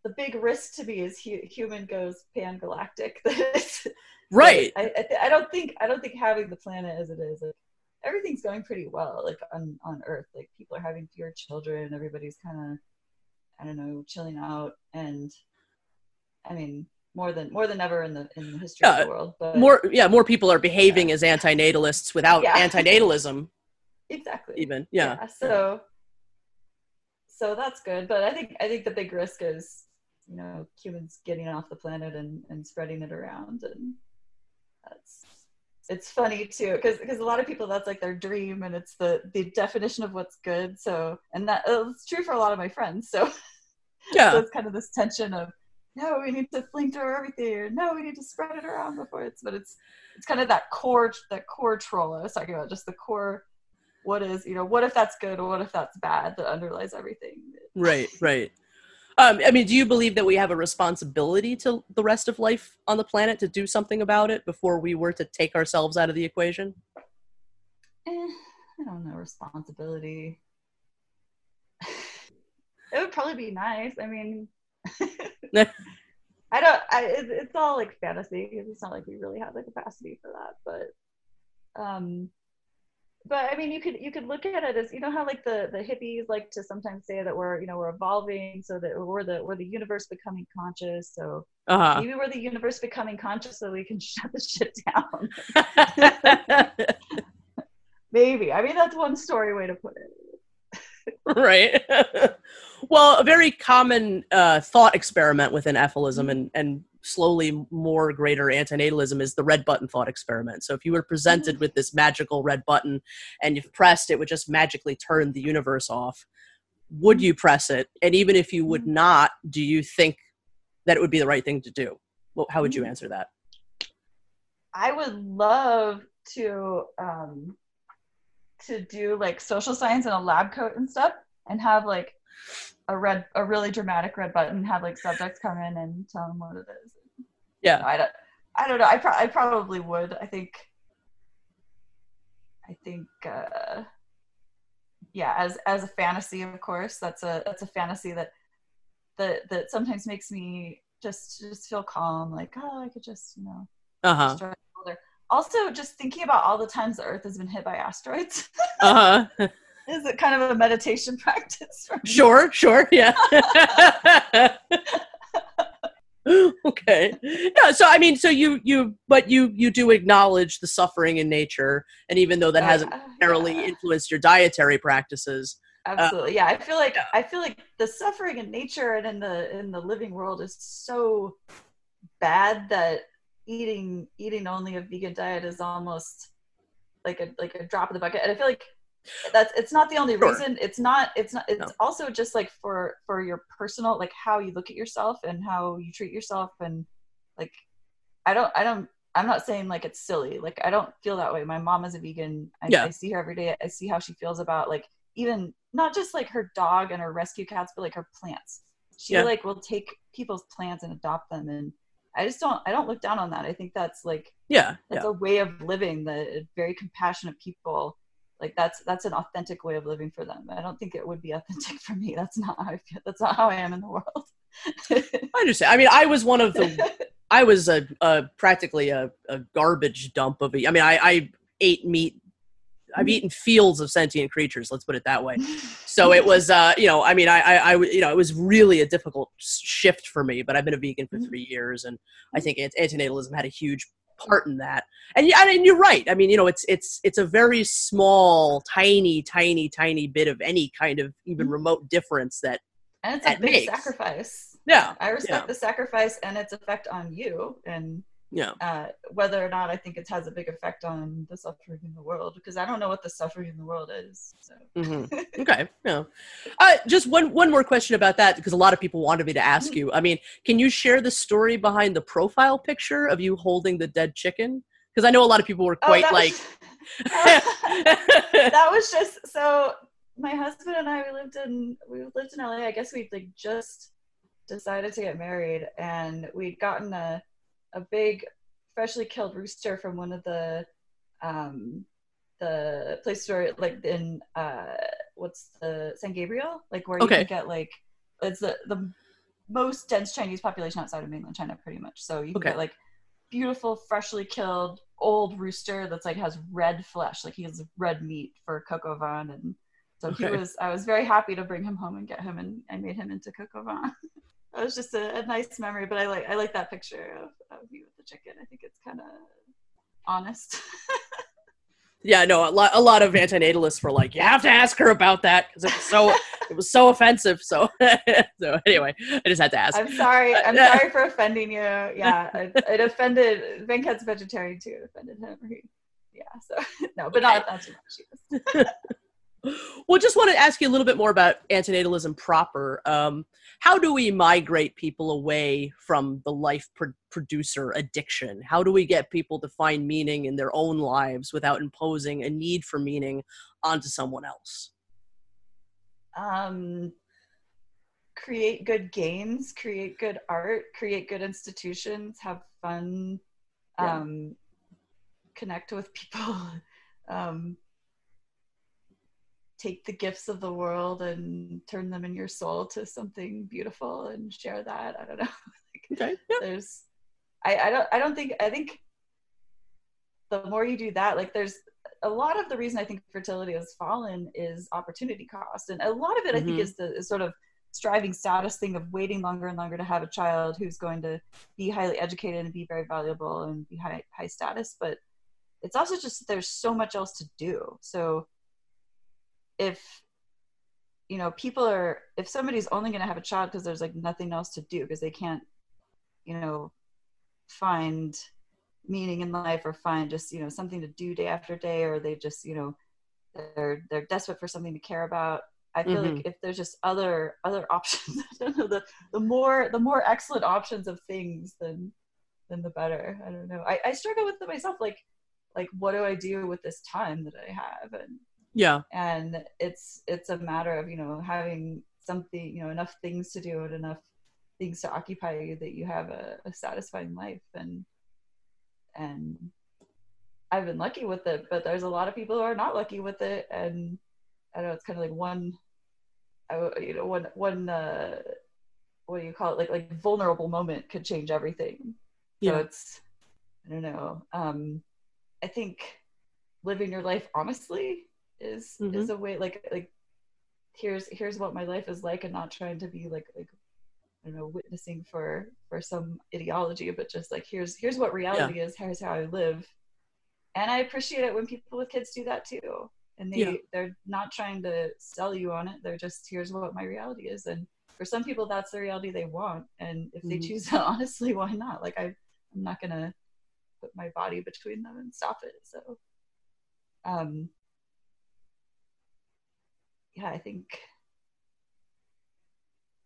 the big risk to me is hu- human goes pan galactic. right. I, I, th- I don't think I don't think having the planet as it is, everything's going pretty well. Like on on Earth, like people are having fewer children. Everybody's kind of I don't know chilling out, and I mean more than more than ever in the in the history of the world. But More yeah, more people are behaving as antinatalists without Yeah. antinatalism exactly. even. Yeah. So so that's good, but I think I think the big risk is you know humans getting off the planet and and spreading it around, and that's it's funny too because because a lot of people that's like their dream and it's the the definition of what's good. So and that uh, it's true for a lot of my friends. So so Yeah. it's kind of this tension of no, we need to flamethrower everything, or no, we need to spread it around before it's. But it's it's kind of that core that core troll I was talking about, just the core. What is you know? What if that's good? or What if that's bad? That underlies everything. Right, right. Um, I mean, do you believe that we have a responsibility to the rest of life on the planet to do something about it before we were to take ourselves out of the equation? Eh, I don't know responsibility. it would probably be nice. I mean, I don't. I, it, it's all like fantasy because It's not like we really have the capacity for that. But, um, but I mean, you could you could look at it as you know how like the the hippies like to sometimes say that we're you know we're evolving so that we're the we're the universe becoming conscious. So Uh maybe we're the universe becoming conscious so we can shut the shit down. maybe. I mean, that's one story way to put it. right. well, a very common uh, thought experiment within effilism and, and slowly more greater antinatalism is the red button thought experiment. So if you were presented mm-hmm. with this magical red button and you've pressed it would just magically turn the universe off, would mm-hmm. you press it? And even if you would mm-hmm. not, do you think that it would be the right thing to do? Well, how would you answer that? I would love to um, to do like social science in a lab coat and stuff, and have like a red, a really dramatic red button. Have like subjects come in and tell them what it is. Yeah. I don't, I don't know. I, pro- I probably would. I think. I think. Uh, yeah, as as a fantasy, of course, that's a that's a fantasy that that that sometimes makes me just just feel calm. Like, oh, I could just you know Uh huh. destroy. Also, just thinking about all the times the Earth has been hit by asteroids Uh huh. is it kind of a meditation practice? Sure, sure, yeah. okay. Yeah, so I mean, so you you but you you do acknowledge the suffering in nature and even though that Uh, hasn't uh, necessarily yeah, influenced your dietary practices. absolutely. yeah, I feel like yeah. I feel like the suffering in nature and in the in the living world is so bad that eating eating only a vegan diet is almost like a like a drop in the bucket. And I feel like that's it's not the only Sure. reason. It's not it's not it's No. also just like for for your personal like how you look at yourself and how you treat yourself and like I don't I don't I'm not saying like it's silly. Like I don't feel that way. My mom is a vegan. I, Yeah. I see her every day. I see how she feels about like even not just like her dog and her rescue cats, but like her plants. She Yeah. like will take people's plants and adopt them and I just don't I don't look down on that. I think that's like Yeah, that's yeah. a way of living that very compassionate people like that's that's an authentic way of living for them. I don't think it would be authentic for me. That's not how I feel. That's not how I am in the world. I understand. I mean, I was one of the I was a, a practically a, a garbage dump of a I mean, I, I ate meat I've eaten fields of sentient creatures, let's put it that way. so it was uh you know i mean I, I i you know it was really a difficult shift for me but i've been a vegan for Mhm. three years and i think ant- antinatalism had a huge part in that and yeah and you're right i mean you know it's it's it's a very small tiny tiny tiny bit of any kind of even Mhm. remote difference that and it's a big makes- sacrifice. Yeah. I respect Yeah. the sacrifice and its effect on you, and Yeah. uh, whether or not I think it has a big effect on the suffering in the world, because I don't know what the suffering in the world is. So hmm Okay. Yeah. Uh, just one one more question about that because a lot of people wanted me to ask you. I mean, can you share the story behind the profile picture of you holding the dead chicken? Because I know a lot of people were Oh, quite that like. was- that was just so. My husband and I we lived in we lived in LA. I guess we like just decided to get married, and we'd gotten a a big freshly killed rooster from one of the um the place where like in uh what's the San Gabriel like where you Okay. get like it's the the most dense Chinese population outside of mainland China pretty much. So you can Okay. get like beautiful freshly killed old rooster that's like has red flesh like he has red meat for coq au vin and so he was i was very happy to bring him home and get him and i made him into coq au vin that was just a, a nice memory but i like i like that picture of, of you with the chicken i think it's kind of honest Yeah, no, a lot, a lot of antinatalists were like, "You have to ask her about that because it was so, it was so offensive." So, so anyway, I just had to ask. i'm sorry i'm sorry for offending you yeah it, it offended venkat's vegetarian too it offended him He- yeah so no but not not too much well, just want to ask you a little bit more about antinatalism proper. Um, how do we migrate people away from the life pro- producer addiction? How do we get people to find meaning in their own lives without imposing a need for meaning onto someone else? um, create good games, create good art, create good institutions, have fun, Yeah. um, connect with people, um, take the gifts of the world and turn them in your soul to something beautiful and share that. I don't know. Okay. Yeah. there's I, I don't I don't think I think the more you do that, like there's a lot of the reason I think fertility has fallen is opportunity cost. And a lot of it I think Mhm. is the is sort of striving status thing of waiting longer and longer to have a child who's going to be highly educated and be very valuable and be high high status. But it's also just there's so much else to do. So if you know people are if somebody's only going to have a child because there's like nothing else to do because they can't you know find meaning in life or find just you know something to do day after day or they just you know they're they're desperate for something to care about i feel like mm-hmm. if there's just other other options i don't know the the more the more excellent options of things then then the better. I don't know. I, I struggle with it myself like like what do i do with this time that i have? And Yeah. and it's it's a matter of you know having something you know enough things to do and enough things to occupy you that you have a, a satisfying life. And and i've been lucky with it but there's a lot of people who are not lucky with it. And i don't know it's kind of like one I, you know one one uh what do you call it? Like like vulnerable moment could change everything. So Yeah. it's i don't know. Um i think living your life honestly is Mhm. is a way like like here's here's what my life is like and not trying to be like like I don't know witnessing for for some ideology but just like here's here's what reality is here's how I live. And I appreciate it when people with kids do that too. And they Yeah. they're not trying to sell you on it they're just here's what my reality is. And for some people that's the reality they want. And if they Mhm. choose that honestly why not? Like I I'm not gonna put my body between them and stop it. So um yeah I think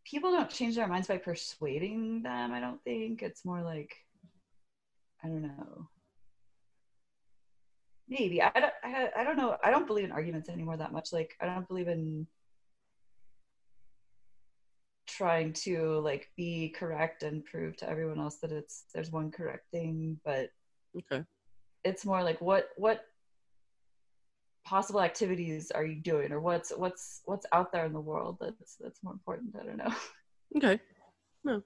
people don't change their minds by persuading them i don't think. It's more like i don't know. Maybe. I don't I, I don't know. I don't believe in arguments anymore that much. Like i don't believe in trying to like be correct and prove to everyone else that it's there's one correct thing but Okay. it's more like what what possible activities are you doing or what's what's what's out there in the world that's that's more important i don't know Okay. No.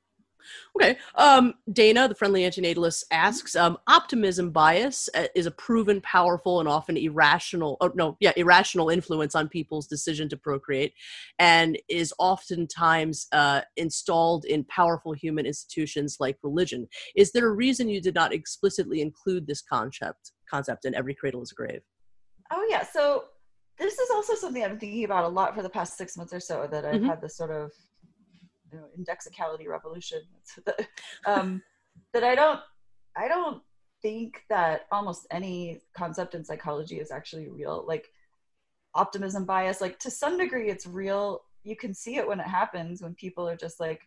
Okay. Um, Dana, the friendly antinatalist, asks um, Optimism bias uh, is a proven, powerful, and often irrational, oh, no, yeah, irrational influence on people's decision to procreate and is oftentimes uh, installed in powerful human institutions like religion. Is there a reason you did not explicitly include this concept, concept in Every Cradle is a Grave? Oh yeah, so this is also something I've been thinking about a lot for the past six months or so. That I've Mhm. had this sort of you know, indexicality revolution. The, um, that I don't, I don't think that almost any concept in psychology is actually real. Like optimism bias, like to some degree, it's real. You can see it when it happens when people are just like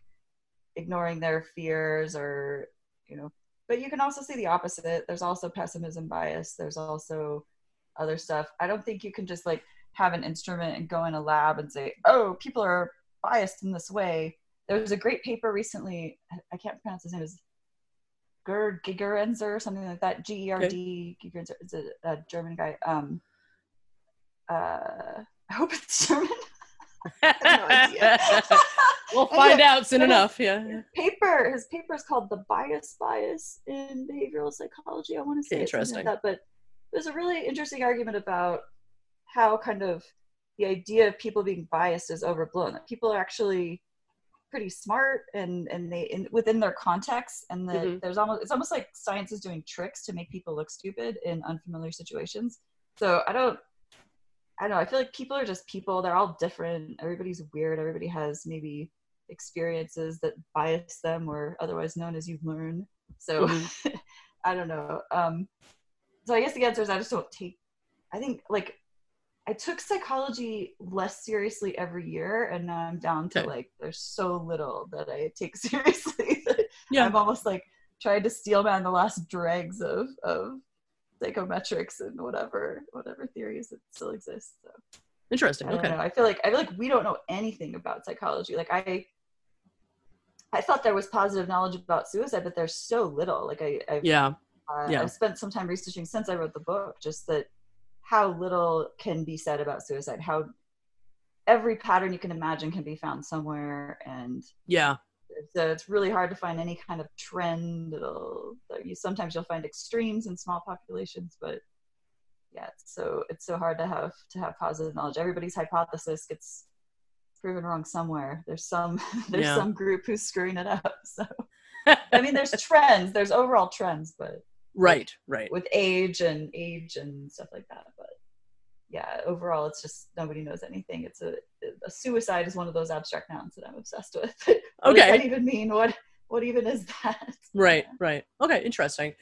ignoring their fears or you know. But you can also see the opposite. There's also pessimism bias. There's also other stuff. I don't think you can just like have an instrument and go in a lab and say, oh, people are biased in this way. There was a great paper recently. I can't pronounce his name. Is Gerd Gigerenzer or something like that. G E R D Gigerenzer. It's a, a, German guy. Um, uh, I hope it's German. no idea. we'll find out soon enough. Yeah. Paper. His paper is called "The Bias Bias in Behavioral Psychology." I want to say interesting. Like that, but there's a really interesting argument about how kind of the idea of people being biased is overblown. That people are actually pretty smart and and they in, within their context, and that mm-hmm. there's almost it's almost like science is doing tricks to make people look stupid in unfamiliar situations. So I don't. I don't know. I feel like people are just people. They're all different. Everybody's weird. Everybody has maybe experiences that bias them, or otherwise known as you learn. So mm-hmm. I don't know. Um, so I guess the answer is I just don't take. I think like I took psychology less seriously every year, and now I'm down to okay. like there's so little that I take seriously. yeah, I'm almost like tried to steel man the last dregs of of psychometrics and whatever whatever theories that still exist. So interesting. I okay, know. I feel like I feel like we don't know anything about psychology. Like I. I thought there was positive knowledge about suicide, but there's so little. Like I, I've, yeah, uh, yeah. I've spent some time researching since I wrote the book, just that how little can be said about suicide how every pattern you can imagine can be found somewhere and yeah so it's really hard to find any kind of trend It'll, you sometimes you'll find extremes in small populations but yeah it's so it's so hard to have to have positive knowledge everybody's hypothesis gets proven wrong somewhere there's some there's yeah. some group who's screwing it up so i mean there's trends there's overall trends but right right. with age and age and stuff like that but yeah overall it's just nobody knows anything. It's a, a suicide is one of those abstract nouns that i'm obsessed with. What okay does that even mean? What what even is that? Right, right. Okay, interesting.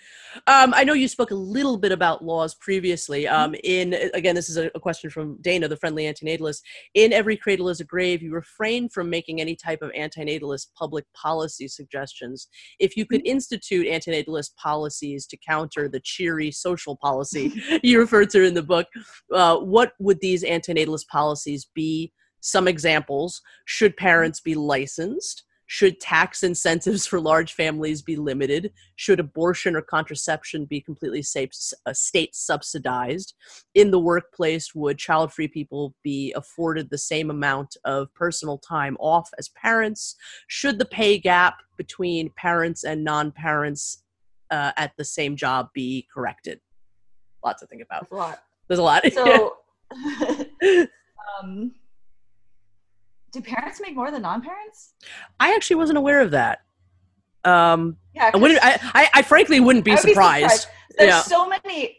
Um, I know you spoke a little bit about laws previously. Mm-hmm. Um, in again, this is a, a, question from Dana, the friendly antinatalist. In every cradle is a grave. You refrain from making any type of antinatalist public policy suggestions. If you could mm-hmm. institute antinatalist policies to counter the cheery social policy you refer to in the book, uh, what would these antinatalist policies be? Some examples: Should parents be licensed? Should tax incentives for large families be limited? Should abortion or contraception be completely safe, uh, state subsidized? In the workplace, would child free people be afforded the same amount of personal time off as parents? Should the pay gap between parents and non parents uh, at the same job be corrected? Lots to think about. There's a lot. There's a lot. So, um, do parents make more than non-parents? I actually wasn't aware of that. Um, yeah, I, I, I, frankly wouldn't be, surprised. be surprised. There's yeah. so many.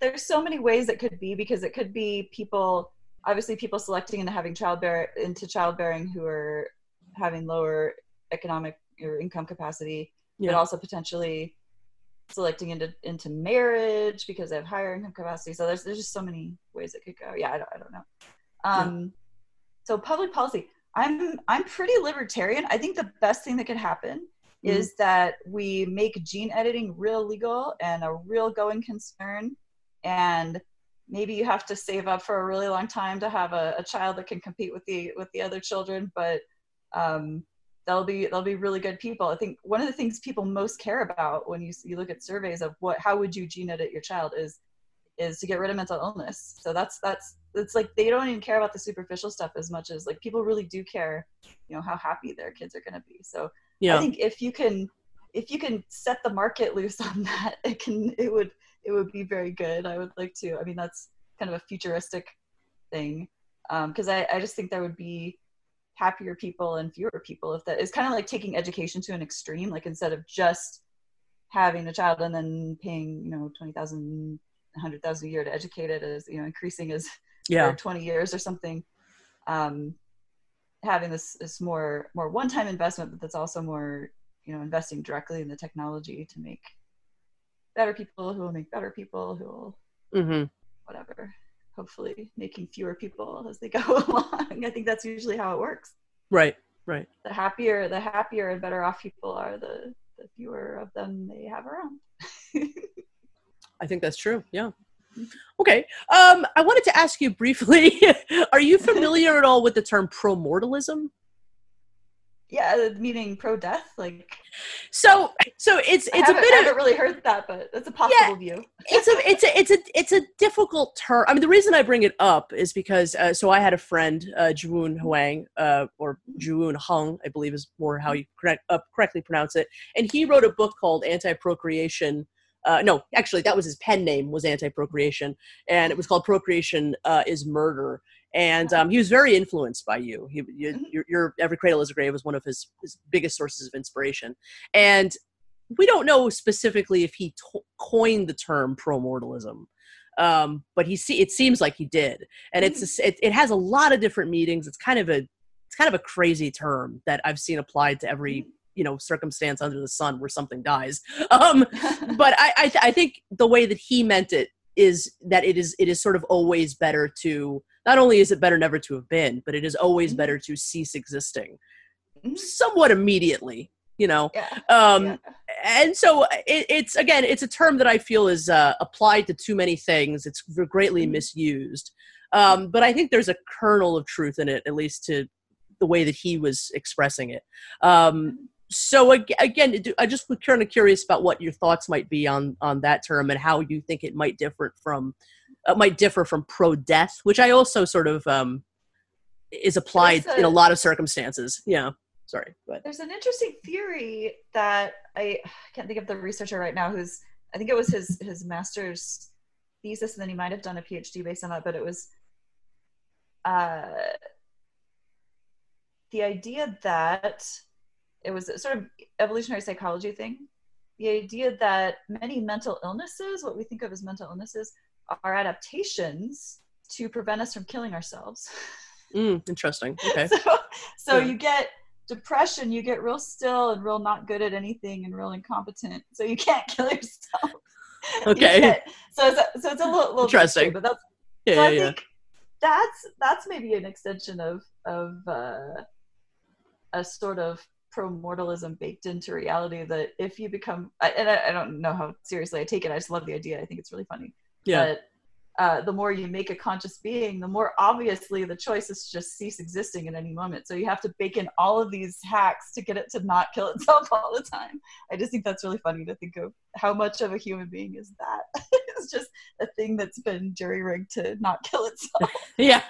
There's so many ways it could be because it could be people, obviously people selecting into having childbear into childbearing who are having lower economic or income capacity, yeah. but also potentially selecting into into marriage because they have higher income capacity. So there's there's just so many ways it could go. Yeah, I don't, I don't know. Um, yeah. So public policy. I'm I'm pretty libertarian. I think the best thing that could happen mm-hmm. is that we make gene editing real legal and a real going concern and maybe you have to save up for a really long time to have a, a child that can compete with the with the other children but um, they'll be they'll be really good people i think one of the things people most care about when you, you look at surveys of what how would you gene edit your child is is to get rid of mental illness. So that's that's it's like they don't even care about the superficial stuff as much as like people really do care you know how happy their kids are going to be. So yeah. i think if you can if you can set the market loose on that it can it would it would be very good i would like to. I mean that's kind of a futuristic thing because um, I, I just think there would be happier people and fewer people if that is kind of like taking education to an extreme like instead of just having a child and then paying you know 20000 100000 a year to educate it is you know increasing as yeah. 20 years or something. Um, having this this more more one time investment, but that's also more you know investing directly in the technology to make better people who will make better people who will mm-hmm. whatever hopefully making fewer people as they go along. I think that's usually how it works. Right right. The happier the happier and better off people are the the fewer of them they have around i think that's true yeah. Okay um i wanted to ask you briefly are you familiar at all with the term pro-mortalism? Yeah meaning pro-death like so so it's it's a bit I haven't really heard that but it's a possible yeah, view. it's a it's a it's a it's a difficult term. I mean the reason i bring it up is because uh, so i had a friend uh Juun Huang uh or Juun Hung i believe is more how you correct, uh, correctly pronounce it and he wrote a book called anti-procreation uh, no, actually, that was his pen name was anti-procreation, and it was called "Procreation uh, is Murder." and um, he was very influenced by you. He, you mm-hmm. your, your, Every Cradle is a Grave was one of his, his biggest sources of inspiration, and we don't know specifically if he to- coined the term pro-mortalism, um, but he see it seems like he did, and it's mm. a, it, it has a lot of different meanings. It's kind of a it's kind of a crazy term that I've seen applied to every mm. You know circumstance under the sun where something dies. Um, but I I, th- I think the way that he meant it is that it is it is sort of always better to not only is it better never to have been, but it is always mm-hmm. better to cease existing mm-hmm. somewhat immediately, you know? Yeah. Um, yeah. And so it, it's, again, it's a term that I feel is uh, applied to too many things. It's greatly mm-hmm. misused. Um, but I think there's a kernel of truth in it, at least to the way that he was expressing it. Um, mm-hmm. So again, I just was kind of curious about what your thoughts might be on on that term and how you think it might differ from uh, might differ from pro death, which I also sort of um, is applied a, in a lot of circumstances. Yeah. Sorry, but there's an interesting theory that I, I can't think of the researcher right now who's I think it was his his master's thesis, and then he might have done a PhD based on that. But it was uh, the idea that it was a sort of evolutionary psychology thing. The idea that many mental illnesses, what we think of as mental illnesses, are adaptations to prevent us from killing ourselves. Mm, interesting. Okay. so, so yeah. you get depression, you get real still and real not good at anything and real incompetent. So you can't kill yourself. Okay. You get, so it's a, so it's a little, little interesting, but that's yeah, so yeah, I yeah. think that's that's maybe an extension of of uh, a sort of pro-mortalism baked into reality that if you become and I, I, don't know how seriously I take it, I just love the idea. I think it's really funny yeah. But uh, the more you make a conscious being, the more obviously the choice is to just cease existing at any moment. So you have to bake in all of these hacks to get it to not kill itself all the time. I just think that's really funny to think of how much of a human being is that. it's just a thing that's been jury rigged to not kill itself. yeah.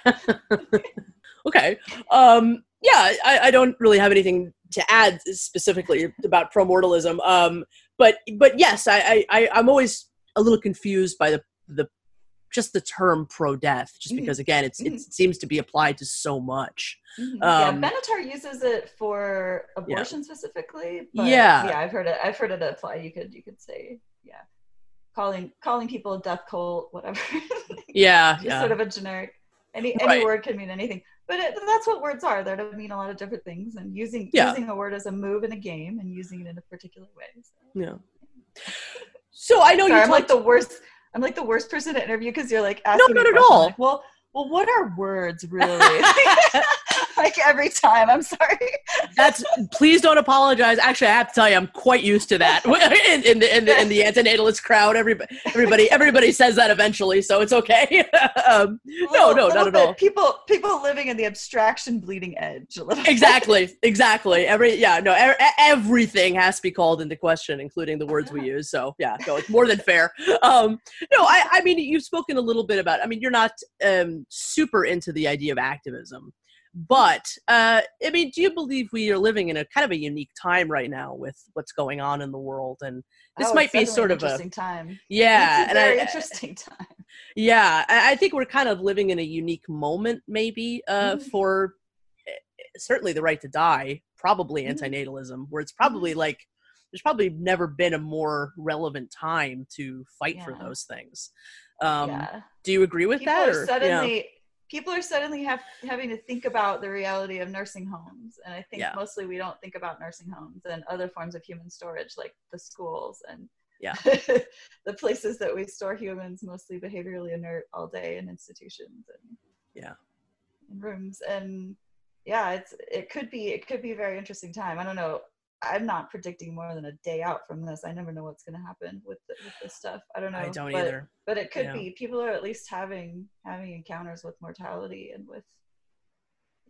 okay. Um, yeah, I, I, don't really have anything to add specifically about pro-mortalism. Um, but but yes, I, I I'm always a little confused by the the just the term pro death just mm-hmm. because again it's mm-hmm. it seems to be applied to so much mm-hmm. um, yeah benatar uses it for abortion yeah. specifically yeah yeah i've heard it i've heard it apply you could you could say yeah calling calling people a death cult whatever yeah just yeah. sort of a generic any any right. word can mean anything but it, that's what words are they're to mean a lot of different things and using yeah. using a word as a move in a game and using it in a particular way so. yeah so I know Sorry, you. I'm like the worst. I'm like the worst person to interview because you're like asking no, not at all. Like, well, well, what are words really? like every time. I'm sorry. That's please don't apologize. Actually, I have to tell you, I'm quite used to that in, in the in the in the antinatalist crowd. Everybody, everybody, everybody says that eventually, so it's okay. um, no, no, not at all. People, people living in the abstraction bleeding edge. exactly, exactly. Every yeah, no, er, everything has to be called into question, including the words we use. So yeah, no, it's more than fair. Um, no, I, I mean, you've spoken a little bit about. I mean, you're not um, super into the idea of activism. But uh, I mean, do you believe we are living in a kind of a unique time right now with what's going on in the world? And this oh, might be sort of a interesting time. Yeah, it's a very I, interesting time. Yeah, I think we're kind of living in a unique moment, maybe uh, mm-hmm. for eh, certainly the right to die, probably mm-hmm. antinatalism, where it's probably mm-hmm. like there's probably never been a more relevant time to fight yeah. for those things. Um, yeah. Do you agree with people that? Or, suddenly, people are suddenly have having to think about the reality of nursing homes and i think Yeah. mostly we don't think about nursing homes and other forms of human storage like the schools and Yeah. the places that we store humans mostly behaviorally inert all day in institutions and Yeah. in rooms and yeah it's it could be it could be a very interesting time i don't know i'm not predicting more than a day out from this i never know what's going to happen with, the, with this stuff i don't know I don't but, either. but it could Yeah. be people are at least having having encounters with mortality and with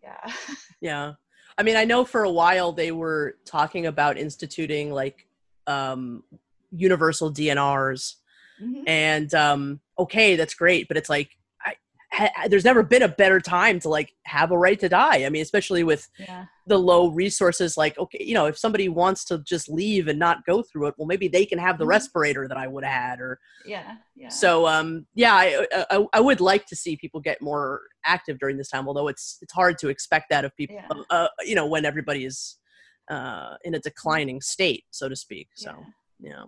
yeah Yeah. I mean, I know for a while they were talking about instituting like um universal DNRs Mhm. and um okay, that's great, but it's like ha- there's never been a better time to like have a right to die. I mean, especially with yeah the low resources like okay, you know, if somebody wants to just leave and not go through it, well maybe they can have the Mhm. respirator that I would have had or yeah yeah so um yeah I, I i would like to see people get more active during this time although it's it's hard to expect that of people Yeah. uh, you know when everybody is uh in a declining state so to speak so yeah. yeah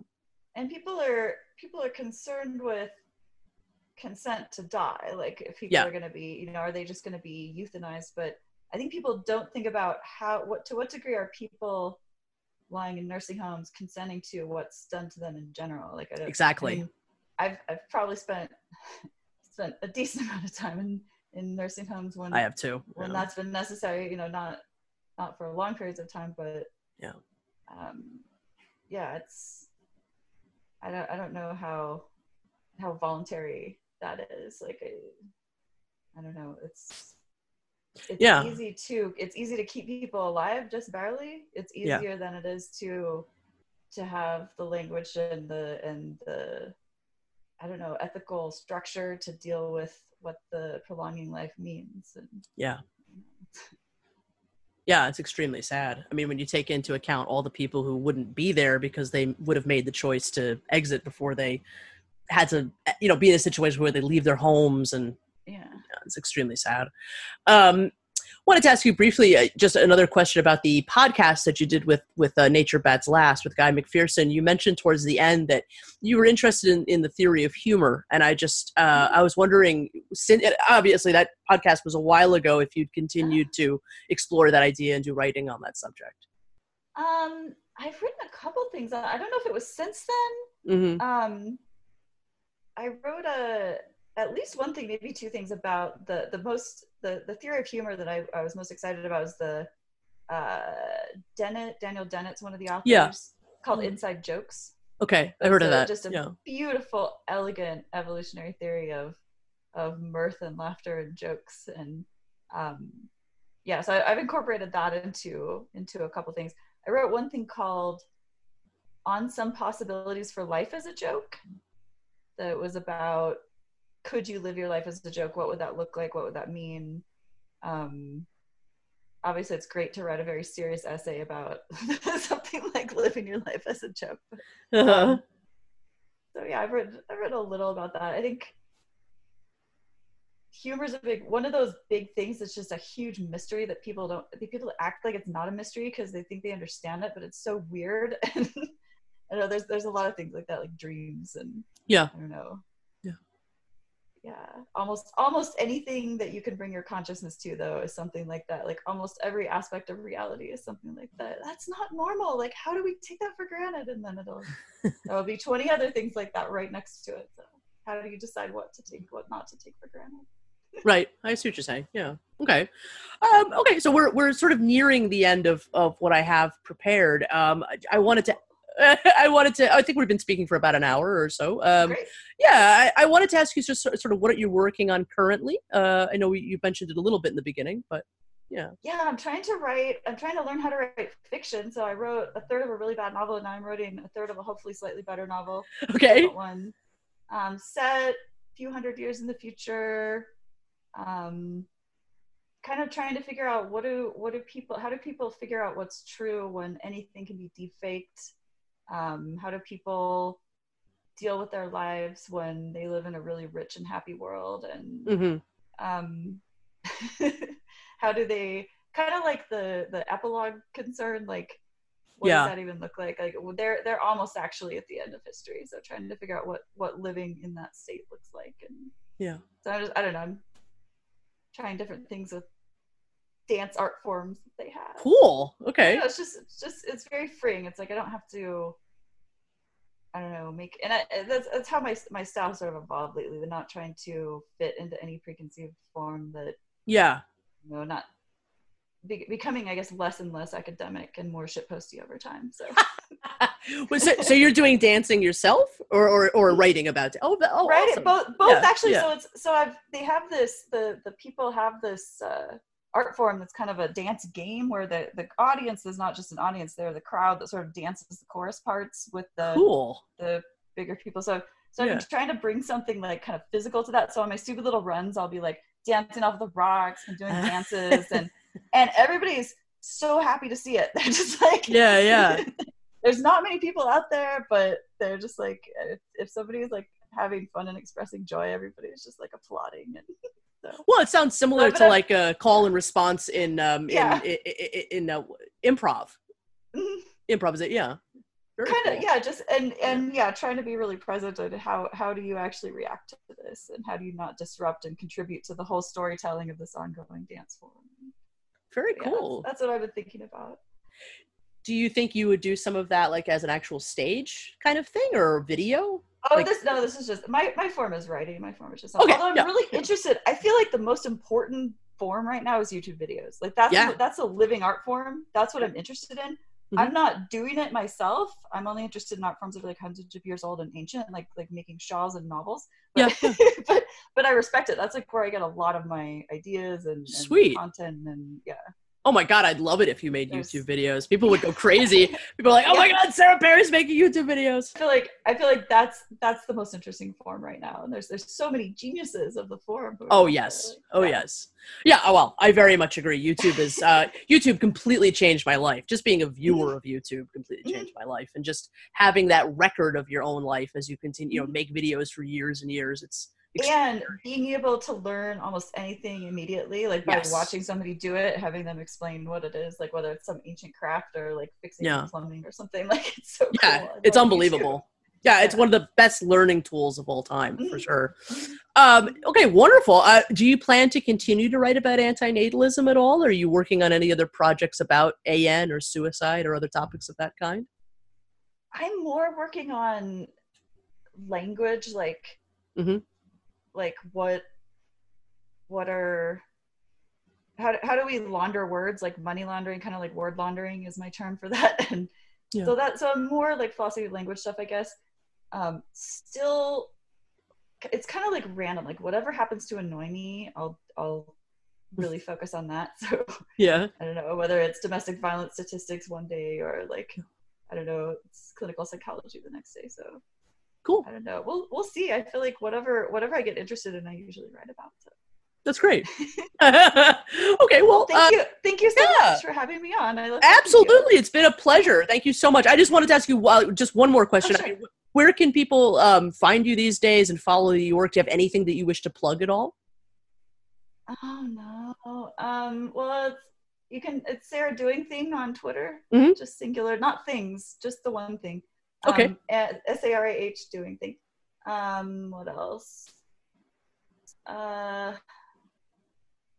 and people are people are concerned with consent to die like if people Yeah. are going to be you know are they just going to be euthanized but i think people don't think about how what to what degree are people lying in nursing homes consenting to what's done to them in general like I don't, Exactly. I mean, I've, I've probably spent spent a decent amount of time in in nursing homes when i have two when yeah. that's been necessary you know not not for long periods of time but Yeah. um yeah it's i don't i don't know how how voluntary that is like i, I don't know it's it's Yeah. easy to it's easy to keep people alive just barely it's Yeah. easier than it is to to have the language and the and the i don't know ethical structure to deal with what the prolonging life means and yeah yeah it's extremely sad i mean when you take into account all the people who wouldn't be there because they would have made the choice to exit before they had to you know be in a situation where they leave their homes and yeah Yeah, it's extremely sad. Um, wanted to ask you briefly uh, just another question about the podcast that you did with with uh, Nature Bats Last with Guy McPherson. You mentioned towards the end that you were interested in, in the theory of humor, and I just uh, I was wondering, since obviously that podcast was a while ago, if you'd continued to explore that idea and do writing on that subject. um i've written a couple things i don't know if it was since then Mm-hmm. um i wrote a at least one thing maybe two things about the the most the the theory of humor that i, I was most excited about was the uh dennett daniel dennett's one of the authors Yeah. called Mhm. inside jokes Okay, I heard of that. just a yeah. beautiful elegant evolutionary theory of of mirth and laughter and jokes and um yeah so I, i've incorporated that into into a couple things i wrote one thing called on some possibilities for life as a joke that was about could you live your life as a joke what would that look like what would that mean um obviously it's great to write a very serious essay about something like living your life as a joke Uh-huh. um, so yeah, I've read I've read a little about that. I think humor is a big one of those big things that's just a huge mystery that people don't I think people act like it's not a mystery because they think they understand it, but it's so weird. And I know there's there's a lot of things like that, like dreams and Yeah. I don't know. Yeah. Yeah. Almost almost anything that you can bring your consciousness to though is something like that. Like almost every aspect of reality is something like that. That's not normal. Like how do we take that for granted? And then it'll there'll be 20 other things like that right next to it. So how do you decide what to take, what not to take for granted? Right. I see what you're saying. Yeah. Okay. Um, okay. So we're we're sort of nearing the end of of what I have prepared. Um, I, I wanted to. I wanted to. I think we've been speaking for about an hour or so. Um, yeah, I, I wanted to ask you just sort of what are you're working on currently. Uh, I know you mentioned it a little bit in the beginning, but yeah. Yeah, I'm trying to write, I'm trying to learn how to write fiction. So I wrote a third of a really bad novel and now I'm writing a third of a hopefully slightly better novel. Okay. One um, set a few hundred years in the future. Um, kind of trying to figure out what do what do people how do people figure out what's true when anything can be deepfaked um, how do people deal with their lives when they live in a really rich and happy world and hmm um, how do they kind of like the the epilogue concern like what Yeah. does that even look like like they're they're almost actually at the end of history so trying to figure out what what living in that state looks like and Yeah. so i just i don't know i'm trying different things with dance art forms that they have. Cool. Okay. You know, it's just it's just it's very freeing. It's like I don't have to I don't know, make and I, that's that's how my my style sort of evolved lately. They're not trying to fit into any preconceived form that Yeah. you know, not be, becoming I guess less and less academic and more shitposty over time. So it, so you're doing dancing yourself or or, or writing about it? Oh, oh right, awesome. both both Yeah, actually. yeah. So it's so I've they have this the the people have this uh, art form that's kind of a dance game where the the audience is not just an audience; they're the crowd that sort of dances the chorus parts with the Cool. the bigger people. So so i'm trying to bring something like kind of physical to that. So on my stupid little runs, I'll be like dancing off the rocks and doing dances and and everybody's so happy to see it. They're just like Yeah, yeah. there's not many people out there, but they're just like if, if somebody's like having fun and expressing joy, everybody's just like applauding and so Well, it sounds similar to like a call and response in um Yeah. in in, in, in uh, improv. Improv is it? Yeah. Very kind of cool. yeah just and and yeah trying to be really present on how how do you actually react to this and how do you not disrupt and contribute to the whole storytelling of this ongoing dance form Very Yeah, cool. that's what i've been thinking about Do you think you would do some of that like as an actual stage kind of thing or video? Oh, Like- this no, this is just my my form is writing. My form is just Okay, although I'm yeah, really interested. I feel like the most important form right now is YouTube videos. Like that's Yeah. that's a living art form. That's what I'm interested in. Mhm. I'm not doing it myself. I'm only interested in art forms that are like hundreds of years old and ancient, like like making shawls and novels. But, but but I respect it. That's like where I get a lot of my ideas and, and Sweet. content and yeah. Oh my god, I'd love it if you made There's- YouTube videos. People would go crazy. People are like, "Oh my god, Sarah Perry's making YouTube videos." I feel like I feel like that's that's the most interesting form right now. And there's there's so many geniuses of the form. Oh yes. Oh Yeah. yes. Yeah, oh, well, I very much agree. YouTube is uh YouTube completely changed my life. Just being a viewer of YouTube completely changed my life and just having that record of your own life as you continue, you know, make videos for years and years. It's and being able to learn almost anything immediately like by Yes. watching somebody do it having them explain what it is like whether it's some ancient craft or like fixing Yeah. plumbing or something like it's so yeah, cool. It's unbelievable. Yeah, it's Yeah. one of the best learning tools of all time for Mhm. sure. Um, okay, wonderful. Uh, do you plan to continue to write about antinatalism at all? Or are you working on any other projects about AN or suicide or other topics of that kind? I'm more working on language like Mhm. Like what what are how do, how do we launder words? Like money laundering kind of like word laundering is my term for that. And Yeah. so that so more like philosophy of language stuff i guess. Um still it's kind of like random like whatever happens to annoy me i'll i'll really focus on that. So Yeah. i don't know whether it's domestic violence statistics one day or like i don't know it's clinical psychology the next day so Cool. i don't know we'll we'll see i feel like whatever whatever i get interested in i usually write about so That's great. okay, well, thank uh, you thank you so yeah. much for having me on i love talking to you. absolutely. It's been a pleasure. Thank you so much. I just wanted to ask you uh, just one more question. Oh, I mean, where can people um, find you these days and follow your work? Do you have anything that you wish to plug at all? Oh no. Um. Well, it's, you can. It's Sarah doing thing on Twitter. Mhm. Just singular, not things. Just the one thing. Okay. S A R A H doing thing. Um. What else? Uh.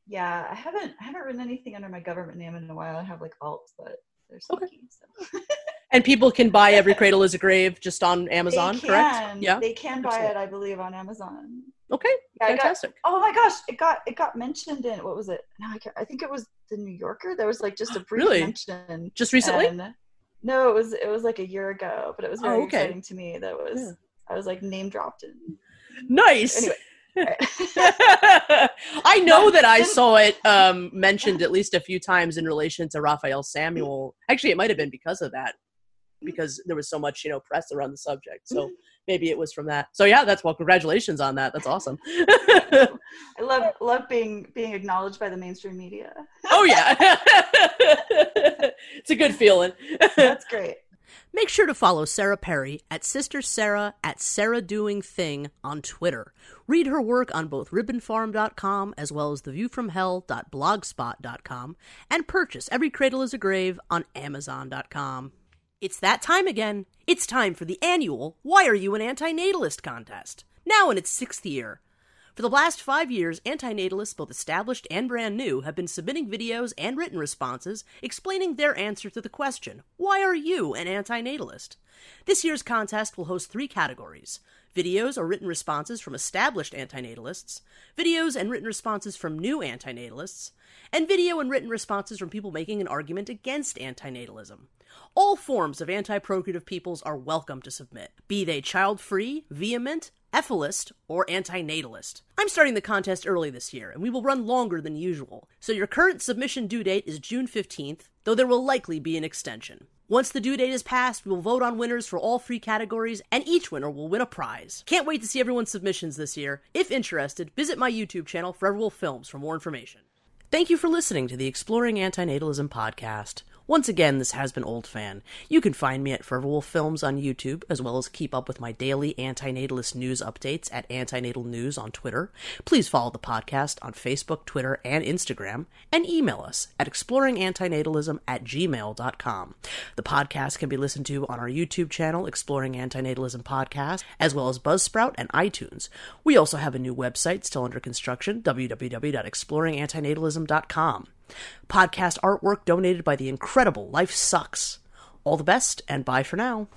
Yeah, I haven't. I haven't written anything under my government name in a while. I have like alt, but they're Okay. So. And people can buy Every Cradle is a Grave just on Amazon, they correct? can, Yeah. They can buy Excellent. it, I believe, on Amazon. Okay, Yeah, I got, fantastic. Oh my gosh, it got it got mentioned in what was it? No, I can't. I think it was the New Yorker. There was like just a brief Really? mention. Just recently? and- no, it was it was like a year ago, but it was Oh, very okay. exciting to me. That was Yeah. I was like name dropped in. nice. Anyway. I know that I saw it um, mentioned at least a few times in relation to Raphael Samuel. Actually, it might have been because of that, because there was so much, you know, press around the subject. So maybe it was from that. So yeah, that's well. Congratulations on that. That's awesome. I love love being being acknowledged by the mainstream media. oh yeah, it's a good feeling. That's great. Make sure to follow Sarah Perry at Sister Sarah at Sarah Doing Thing on Twitter. Read her work on both ribbonfarm.com as well as theviewfromhell.blogspot.com and purchase Every Cradle is a Grave on amazon.com. It's that time again. It's time for the annual Why Are You an Antinatalist contest, now in its sixth year. For the last five years, antinatalists, both established and brand new, have been submitting videos and written responses explaining their answer to the question Why are you an antinatalist? This year's contest will host three categories videos or written responses from established antinatalists, videos and written responses from new antinatalists, and video and written responses from people making an argument against antinatalism. All forms of anti procreative peoples are welcome to submit, be they child free, vehement, effilist, or antinatalist. I'm starting the contest early this year, and we will run longer than usual, so your current submission due date is June 15th, though there will likely be an extension. Once the due date is passed, we will vote on winners for all three categories, and each winner will win a prize. Can't wait to see everyone's submissions this year. If interested, visit my YouTube channel, Forever Wolf Films, for more information. Thank you for listening to the Exploring Antinatalism podcast. Once again, this has been Old Fan. You can find me at Forever Wolf Films on YouTube, as well as keep up with my daily antinatalist news updates at Antinatal News on Twitter. Please follow the podcast on Facebook, Twitter, and Instagram, and email us at exploringantinatalism at gmail.com. The podcast can be listened to on our YouTube channel, Exploring Antinatalism Podcast, as well as Buzzsprout and iTunes. We also have a new website still under construction, www.exploringantinatalism.com. Podcast artwork donated by the incredible Life Sucks. All the best, and bye for now.